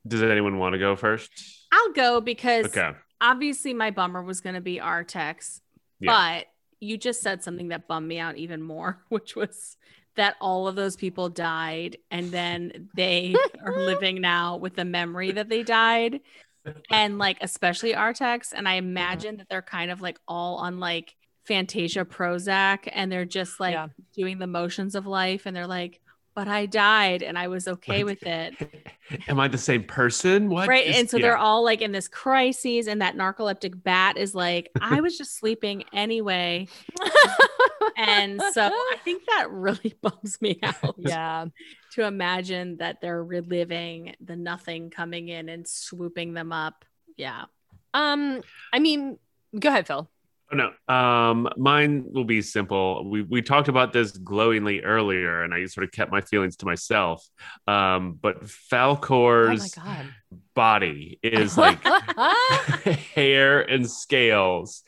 does anyone want to go first? I'll go because Okay. obviously my bummer was going to be Artax, Yeah. but you just said something that bummed me out even more, which was that all of those people died and then they are living now with the memory that they died. And like, especially Artax. And I imagine that they're kind of like all on like Fantasia Prozac and they're just like Yeah. doing the motions of life. And they're like, but I died and I was okay with it. Am I the same person? What? right is- and so yeah. they're all like in this crisis and that narcoleptic bat is like i was just sleeping anyway and so i think that really bums me out yeah. to imagine that they're reliving the nothing coming in and swooping them up yeah Um. I mean, go ahead, Phil. Oh, no. Um, mine will be simple. We we talked about this glowingly earlier, and I sort of kept my feelings to myself. Um, but Oh Falkor's my body is like hair and scales,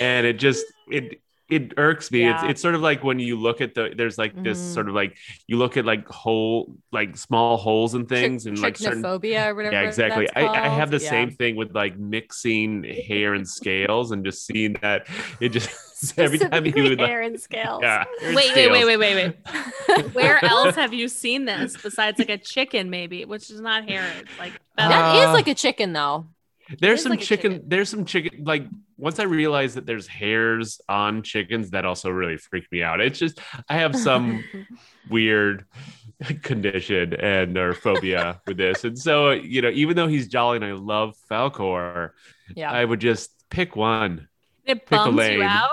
and it just it it irks me. It's Yeah. it's sort of like when you look at the there's like this Mhm. sort of like you look at like hole like small holes and things and like certain Trichnophobia or whatever. yeah exactly I, I have the called. same thing with like mixing hair and scales and just seeing that it just every time you would like hair and scales. yeah hair and wait wait wait wait wait wait where else have you seen this besides like a chicken maybe which is not hair it's like That feathers. is Uh, like a chicken, though. There's is some like chicken, chicken. There's some chicken. Like once I realized that there's hairs on chickens, that also really freaked me out. It's just I have some weird condition and or phobia with this, and so you know, even though he's jolly and I love Falkor, yeah. I would just pick one. It Pick bums lane. you out.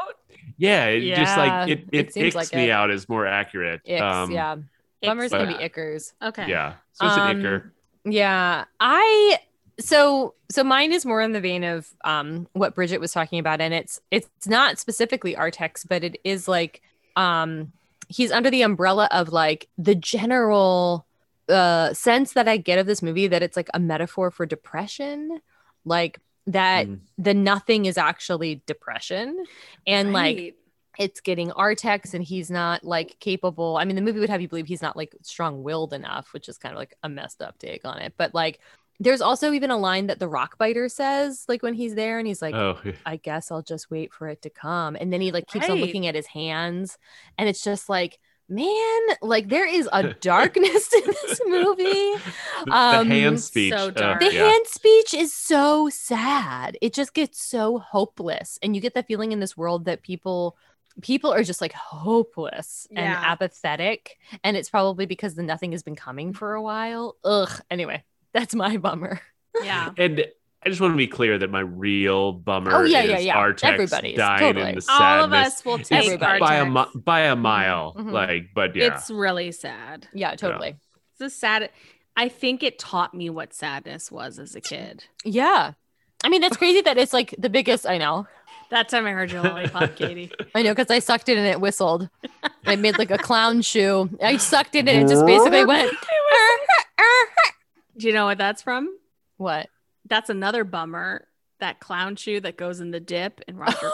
Yeah, it just like it it it, icks like me it. out is more accurate. Icks, Um, yeah. Bummers but- can be ickers. Okay. yeah. So it's Um, an icker. Yeah. I so so mine is more in the vein of um what Bridget was talking about and it's it's not specifically Artax but it is like um he's under the umbrella of like the general uh sense that I get of this movie that it's like a metaphor for depression like that Mm. the nothing is actually depression and like it's getting Artax and he's not like capable. I mean, the movie would have you believe he's not like strong willed enough, which is kind of like a messed up take on it. But like, there's also even a line that the rock biter says, like when he's there and he's like, oh, I guess I'll just wait for it to come. And then he like keeps on looking at his hands. And it's just like, man, like there is a darkness to this movie. the, the Um, hand speech. so uh, dark. The yeah. hand speech is so sad. It just gets so hopeless. And you get the feeling in this world that people people are just like hopeless and apathetic. And it's probably because the nothing has been coming for a while. Ugh. Anyway, that's my bummer. Yeah. And I just want to be clear that my real bummer Oh, yeah, is yeah, yeah. Artax Everybody's, dying totally. in the All sadness. of us will take Everybody. by a mi- by a mile. Mhm. Like, but yeah, It's really sad. Yeah, totally. It's a sad. I think it taught me what sadness was as a kid. Yeah. I mean, that's crazy that it's like the biggest. I know. That time I heard your lollipop, Katie. I know because I sucked it and it whistled. I made like a clown shoe. I sucked it and it just basically went. Do you know what that's from? what? That's another bummer. That clown shoe that goes in the dip and Roger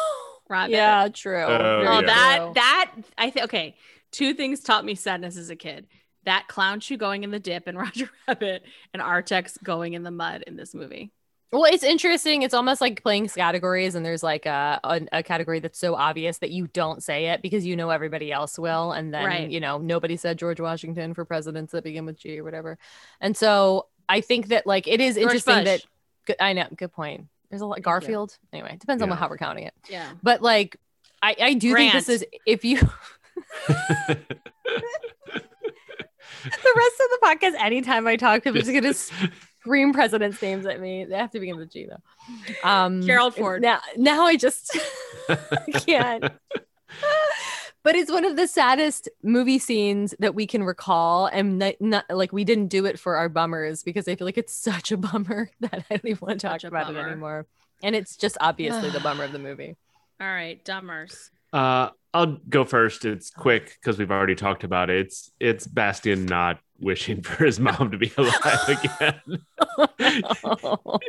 Rabbit. yeah, true. Oh, Oh, yeah. that that I think okay. Two things taught me sadness as a kid. That clown shoe going in the dip in Roger Rabbit and Artax going in the mud in this movie. Well, it's interesting. It's almost like playing categories, and there's like a, a a category that's so obvious that you don't say it because you know everybody else will, and then Right. you know nobody said George Washington for presidents that begin with G or whatever. And so I think that like it is George interesting Bush. that good, I know good point. There's a lot Garfield. Anyway, it depends on how we're counting it, Yeah. but like I I do think this is if you the rest of the podcast anytime I talk, people are just gonna scream presidents' names at me. They have to begin with G though. Um, Gerald Ford. Now, now I just can't. but it's one of the saddest movie scenes that we can recall, and not, not like we didn't do it for our bummers because I feel like it's such a bummer that I don't even want to talk Such a about it anymore. And it's just obviously the bummer of the movie. All right, dummers. Uh, I'll go first. It's quick because we've already talked about it. It's it's Bastian not wishing for his mom to be alive again.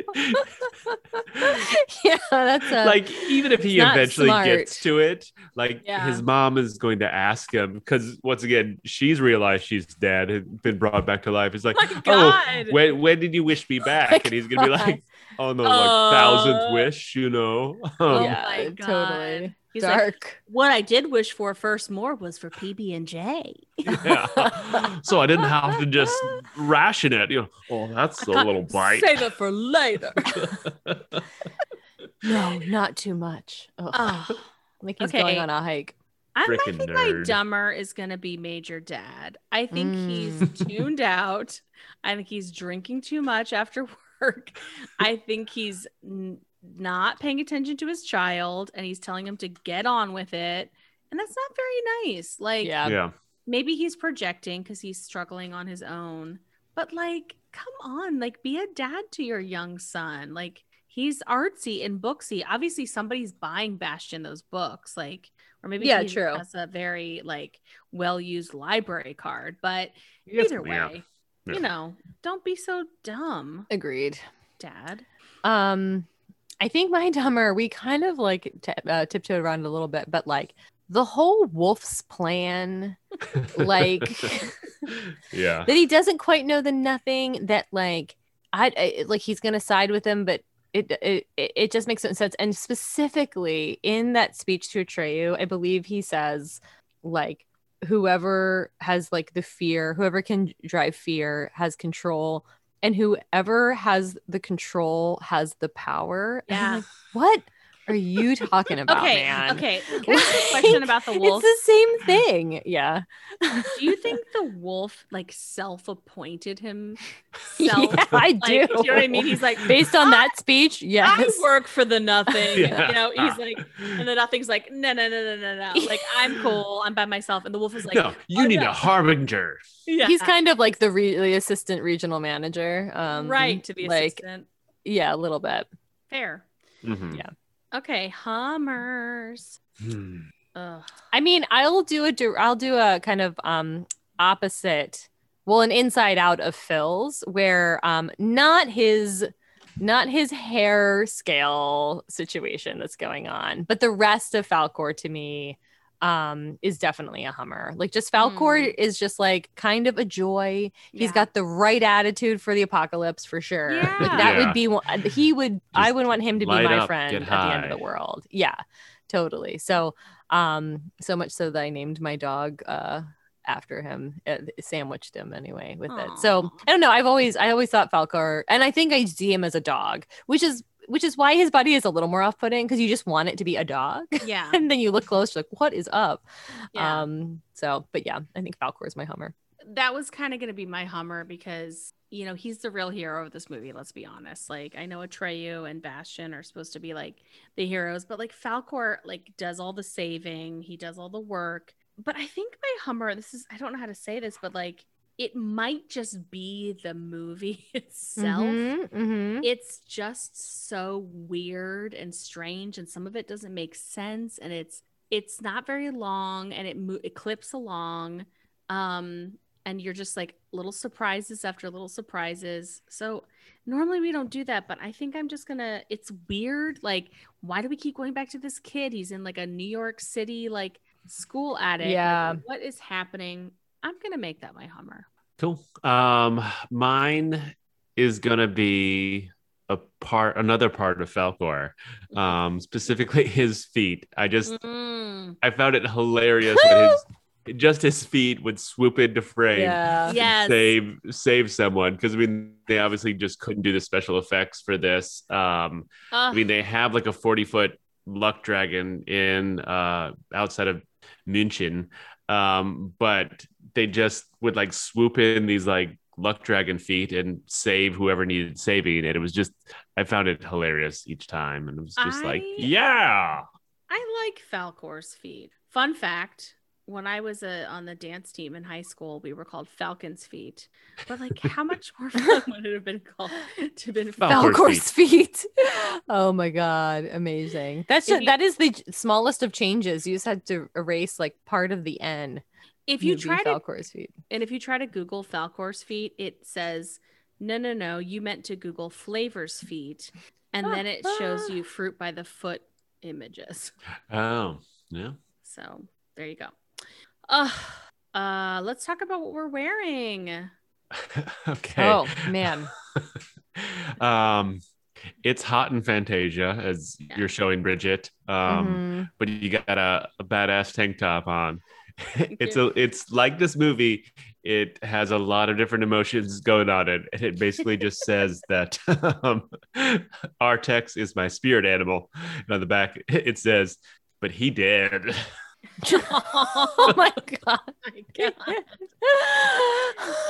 yeah, that's a, like even if he eventually smart. gets to it, like Yeah. his mom is going to ask him because once again she's realized she's dead and been brought back to life. It's like, My oh, when when did you wish me back? And he's gonna be like, oh no, like Uh, thousandth wish, you know. Oh Um, yeah, my God. totally He's like, dark. What I did wish for first more was for PB and J. yeah. so I didn't have to just ration it. You know, oh, that's a little bite. Save it for later. no, not too much. Ugh. oh, like he's okay. going on a hike. I, I Frickin' think my dumber is gonna be Major Dad. I think he's Mm. tuned out. I think he's drinking too much after work. I think he's n- not paying attention to his child, and he's telling him to get on with it, and that's not very nice. Like, Yeah. yeah. maybe he's projecting because he's struggling on his own but like come on like be a dad to your young son like he's artsy and booksy obviously somebody's buying bastian those books like or maybe Yeah, he true. has a very like well used library card but Yes, either yeah. way Yeah. you know don't be so dumb Agreed. dad Um, I think my dumber, we kind of like t- uh, tiptoed around a little bit, but like the whole wolf's plan, like yeah. that he doesn't quite know the nothing that like I, I like he's gonna side with him, but it it it it just makes no sense. And specifically in that speech to Atreyu, I believe he says like whoever has like the fear, whoever can drive fear has control and whoever has the control has the power. Yeah. like, what are you talking about, okay, man? okay. Can I question about the wolf? It's the same thing. Yeah. Do you think the wolf like self-appointed himself? Yeah, I Like, do. you know what I mean? He's like, Based on that speech, yes. I work for the nothing. Yeah. You know, he's like, and the nothing's like, no, no, no, no, no, no. Like, I'm cool. I'm by myself. And the wolf is like, no, you "Oh, need no." a harbinger. yeah. He's kind of like the, re- the assistant regional manager. Um, right to be like, assistant. yeah, a little bit. Fair. Mhm. Yeah. Okay, Hummers. Hmm. I mean, I'll do a dir- I'll do a kind of um opposite, well, an inside out of Phil's, where um not his not his hair scale situation that's going on, but the rest of Falkor to me um is definitely a hummer. Like just Falkor Hmm. is just like kind of a joy. He's Yeah. got the right attitude for the apocalypse for sure. Like Yeah. that Yeah. would be one he would I Just would want him to be my up, friend get at the end of the world. Yeah. Totally. So um so much so that I named my dog uh after him uh, sandwiched him anyway with it. So I don't know. I've always I always thought Falkor and I think I see him as a dog, which is which is why his body is a little more off-putting because you just want it to be a dog. Yeah. and then you look close, you're like, what is up? Yeah. Um, so but yeah, I think Falkor is my Hummer. that was kind of going to be my Hummer because you know he's the real hero of this movie. Let's be honest. Like I know Atreyu and Bastian are supposed to be like the heroes, but like Falkor like does all the saving, he does all the work. But I think my Hummer, this is I don't know how to say this, but like it might just be the movie itself. Mhm, mhm. It's just so weird and strange, and some of it doesn't make sense, and it's it's not very long, and it mo- it clips along, um, and you're just like little surprises after little surprises. So normally we don't do that, but I think I'm just gonna. It's weird. Like, why do we keep going back to this kid? He's in like a New York City like school attic. Like, Yeah. what is happening? I'm gonna make that my Hummer. Cool. Um, mine is gonna be a part, another part of Falkor, um, specifically his feet. I just, Mm. I found it hilarious that his, just his feet would swoop into frame. Yeah. Yes. Save save someone because I mean they obviously just couldn't do the special effects for this. Um, I mean they have like a forty foot luck dragon in uh outside of München, um, but they just would like swoop in these like luck dragon feet and save whoever needed saving, and it was just I found it hilarious each time, and it was just like yeah, I like Falkor's feet. Fun fact: when I was uh, on the dance team in high school, we were called Falcon's Feet. But like, how much more fun would it have been called to have been Falkor's Falkor's feet. oh my god, amazing. That's just, you- that is the smallest of changes. You just had to erase like part of the N. If you You'd be try to, Falkor's feet. and if you try to Google Falkor's feet, it says, "No, no, no, you meant to Google Flavor's feet," and then it shows you fruit by the foot images. oh yeah. So there you go. Uh, uh, let's talk about what we're wearing. okay. Oh man. um, it's hot in Fantasia as Yeah. you're showing Bridget. Um, Mhm. but you got a, a badass tank top on. It's a it's like this movie. It has a lot of different emotions going on it, and it basically just says that um, Artax is my spirit animal. And on the back, it says, "But he did." oh my god. my God.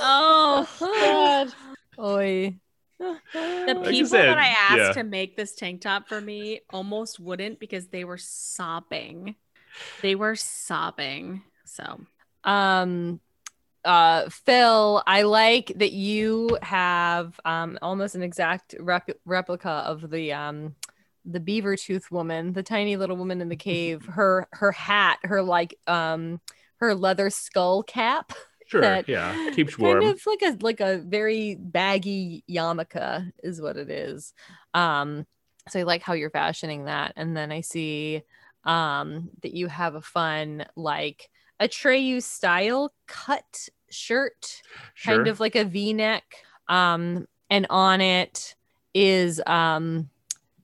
Oh, god. Oi. the Like I people said, that I asked yeah. to make this tank top for me almost wouldn't because they were sobbing. They were sobbing. So um uh phil i like that you have um almost an exact rep- replica of the um the beaver tooth woman the tiny little woman in the cave her her hat her like um her leather skull cap Sure, yeah, keeps kind warm. of like a like a very baggy yarmulke is what it is um so i like how you're fashioning that and then i see um that you have a fun like Atreyu style cut shirt Sure. kind of like a v-neck um and on it is um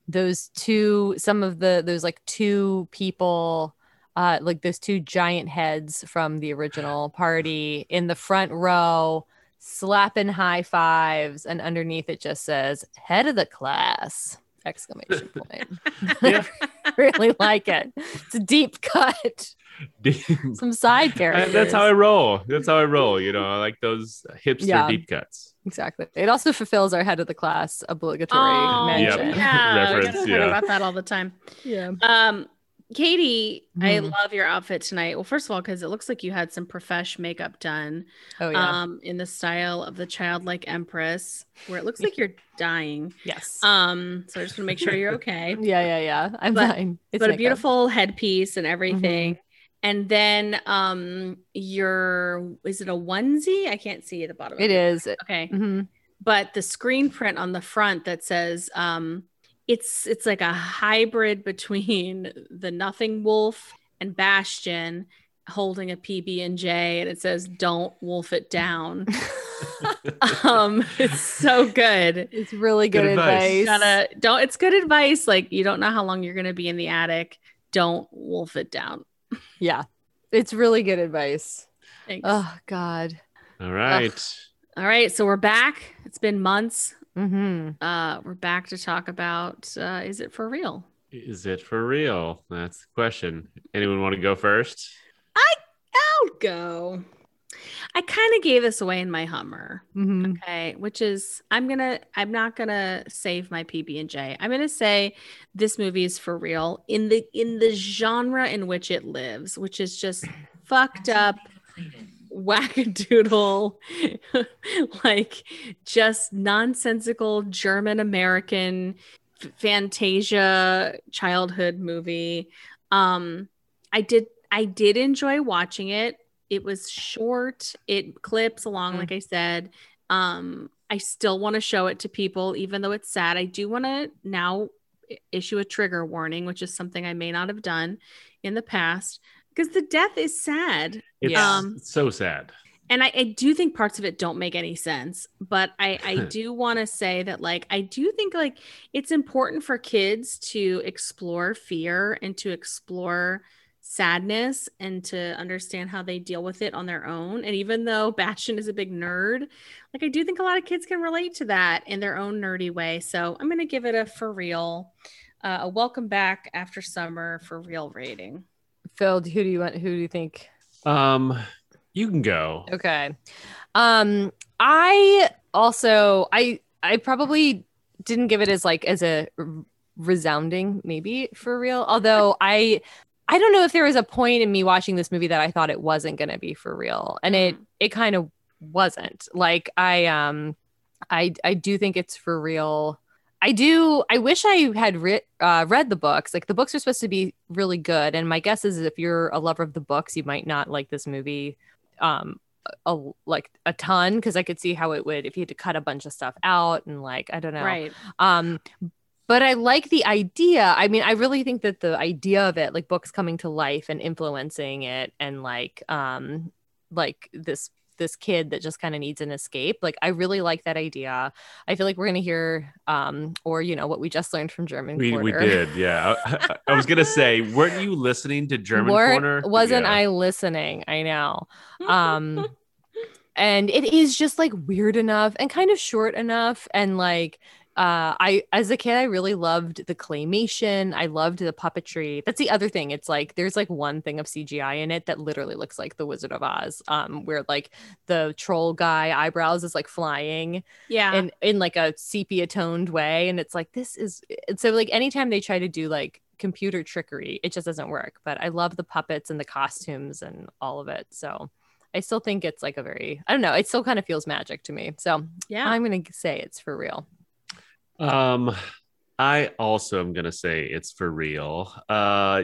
those two some of the those like two people uh like those two giant heads from the original party in the front row slapping high fives, and underneath it just says "head of the class!" Exclamation point. Yeah. really like it. It's a deep cut. Some side I- characters. that's how I roll. That's how I roll. You know, I like those hipster Yeah. deep cuts. exactly. It also fulfills our head of the class obligatory Oh, mention. Yep. yeah, Reference, yeah. about that all the time. Yeah. Um, Katie, I Mhm. love your outfit tonight. Well, first of all, because it looks like you had some profesh makeup done, Oh yeah. um, in the style of the childlike empress, where it looks like you're dying. yes. Um, so I just want to make sure you're okay. yeah, yeah, yeah. I'm but- fine. It's but a beautiful headpiece and everything. And then um your is it a onesie? I can't see at the bottom. It it. is. Okay. hmm But the screen print on the front that says um it's it's like a hybrid between the Nothing Wolf and Bastian holding a PB and J and it says don't wolf it down. um it's so good. It's really good, Good advice. advice. Gotta don't it's good advice like you don't know how long you're going to be in the attic. Don't wolf it down. Yeah. It's really good advice. Thanks. Oh God. All right. All right, so we're back. It's been months. Hmm Uh, we're back to talk about uh, is it for real? Is it for real? That's the question. Anyone want to go first? I I'll go. I kind of gave this away in my Hummer. hmm Okay, which is I'm gonna I'm not gonna save my PB and J. I'm gonna say this movie is for real in the in the genre in which it lives, which is just fucked up, wackadoodle, like just nonsensical German American Fantasia childhood movie. Um, I did I did enjoy watching it. It was short. It clips along, Mm. like I said. Um, I still want to show it to people, even though it's sad. I do want to now issue a trigger warning, which is something I may not have done in the past, because the death is sad. It's Yeah. Um, so sad. And I, I do think parts of it don't make any sense, but I, I do want to say that like I do think like it's important for kids to explore fear and to explore sadness and to understand how they deal with it on their own. And even though Bastian is a big nerd, like I do think a lot of kids can relate to that in their own nerdy way. So I'm gonna give it a for real, uh, a welcome back after summer for real rating. Phil, who do you want? Who do you think? Um, you can go. Okay. Um, I also I I probably didn't give it as like as a resounding maybe for real. Although I I don't know if there was a point in me watching this movie that I thought it wasn't going to be for real, and it it kind of wasn't. Like I um I I do think it's for real. I do. I wish I had re- uh, read the books. Like the books are supposed to be really good, and my guess is if you're a lover of the books, you might not like this movie, um, a, like a ton because I could see how it would if you had to cut a bunch of stuff out and like I don't know. Right. Um, but I like the idea. I mean, I really think that the idea of it, like books coming to life and influencing it, and like, um, like this this kid that just kind of needs an escape. Like, I really like that idea. I feel like we're gonna hear, um, or you know, what we just learned from German. We, we did, yeah. I, I- I was gonna say, weren't you listening to German Weren't- Corner? Wasn't Yeah. I listening? I know. Um, and it is just like weird enough and kind of short enough and like uh i as a kid i really loved the claymation. I loved the puppetry. That's the other thing. It's like there's like one thing of cgi in it that literally looks like the wizard of oz um where like the troll guy eyebrows is like flying Yeah. in in like a sepia toned way and it's like this is so like anytime they try to do like computer trickery it just doesn't work. But i love the puppets and the costumes and all of it. So i still think it's like a very i don't know it still kind of feels magic to me. So yeah. i'm gonna say it's for real Um, I also am gonna say it's for real. Uh,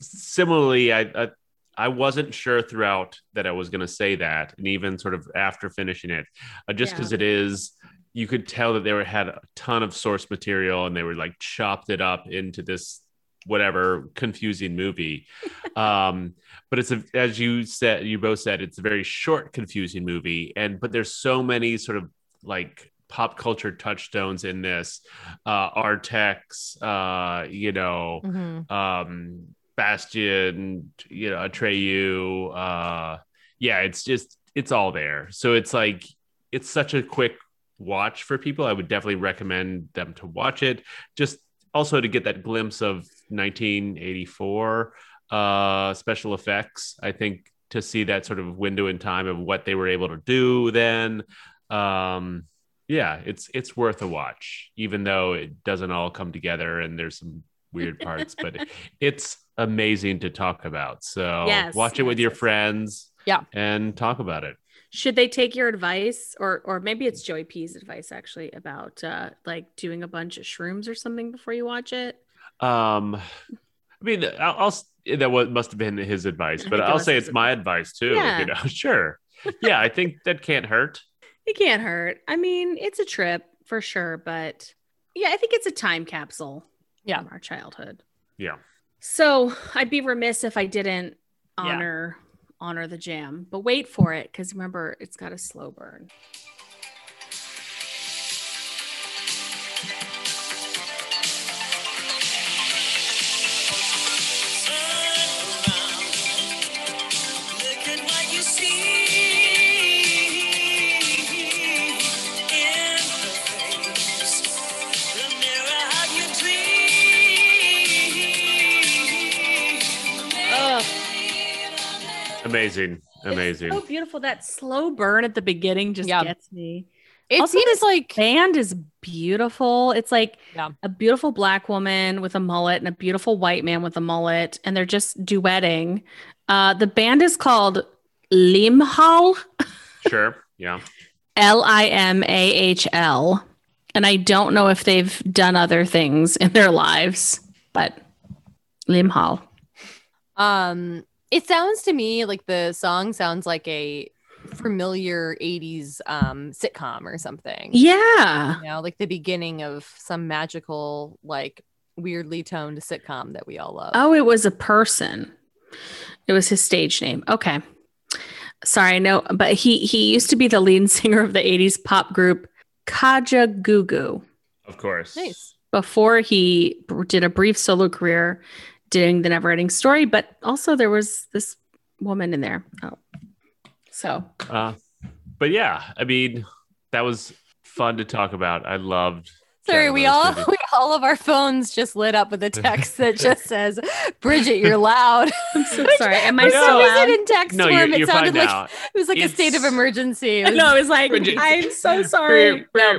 similarly, I, I I wasn't sure throughout that I was gonna say that, and even sort of after finishing it, uh, just Yeah. because it is, you could tell that they were had a ton of source material and they were like chopped it up into this whatever confusing movie. um, but it's a, as you said, you both said, it's a very short, confusing movie, and but there's so many sort of like pop culture touchstones in this uh artax uh you know Mhm. um bastian you know atreyu uh yeah it's just it's all there so it's like it's such a quick watch for people. I would definitely recommend them to watch it. Just also to get that glimpse of 1984 uh, special effects. I think to see that sort of window in time of what they were able to do then. Um, yeah, it's it's worth a watch, even though it doesn't all come together and there's some weird parts, but it's amazing to talk about. So Yes, watch it with your yes. friends, Yeah. and talk about it. Should they take your advice, or or maybe it's Joey P's advice actually about uh, like doing a bunch of shrooms or something before you watch it? Um, I mean, I'll, I'll that was must have been his advice, but I'll say it's my advice too. Yeah. You know, sure, yeah, I think that can't hurt. It can't hurt. I mean, it's a trip for sure, but yeah, I think it's a time capsule. Yeah. from our childhood. Yeah. So I'd be remiss if I didn't Yeah. honor honor the jam, but wait for it because remember, it's got a slow burn. Amazing, amazing. So beautiful. That slow burn at the beginning just Yeah. gets me. It Also, seems this like Band is beautiful. It's like Yeah. a beautiful black woman with a mullet and a beautiful white man with a mullet, and they're just duetting. Uh, the band is called Limahl, Sure, yeah. L I M A H L. And I don't know if they've done other things in their lives, but Limahl. um it sounds to me like the song sounds like a familiar 80s um sitcom or something. Yeah. You know, like the beginning of some magical like weirdly toned sitcom that we all love. Oh, it was a person. It was his stage name. Okay. Sorry, no, but he he used to be the lead singer of the 80s pop group Kajagoogoo Of course. Nice. before he did a brief solo career doing the never ending story, but also there was this woman in there. Oh. So Uh, but yeah, I mean, that was fun to talk about. I loved. Sorry, we all this we all of our phones just lit up with a text that just says, "Bridget, you're loud." I'm so sorry. Am I For so some loud? reason in text No, form, you're, it you're fine sounded like now. it was like a state of It's- emergency. It I was- know. It's like Bridget. I'm so sorry. No,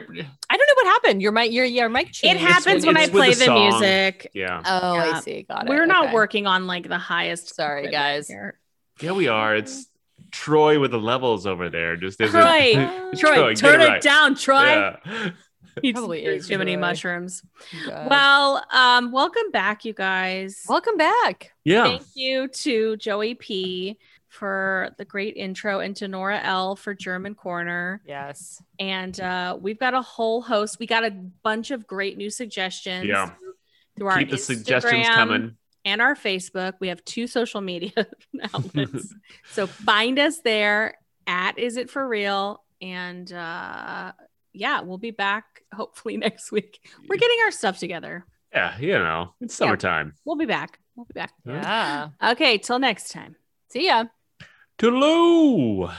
I don't know what happened. Your mic, your your mic it changed. happens when I it's with play the the, music. Yeah. Oh, Yeah. I see. Got it. We're not Okay. working on like the highest. Sorry, guys. here. Yeah, we are. It's Troy with the levels over there. Just isn't- Troy, Troy, Troy, turn it it right. down, Troy. Yeah. He Probably probably is too many mushrooms. God. Well, um, welcome back, you guys. welcome back. Yeah. Thank you to Joey P for the great intro and to Nora L for German Corner. Yes. And uh, we've got a whole host. We got a bunch of great new suggestions. Yeah. Through our Keep the suggestions coming. and our Facebook. We have two social media outlets. so find us there at Is It For Real? And uh, yeah, we'll be back hopefully next week. We're getting our stuff together. Yeah, you know, it's Yeah. summertime. We'll be back. We'll be back. Yeah. Okay, till next time. See ya. Toodaloo.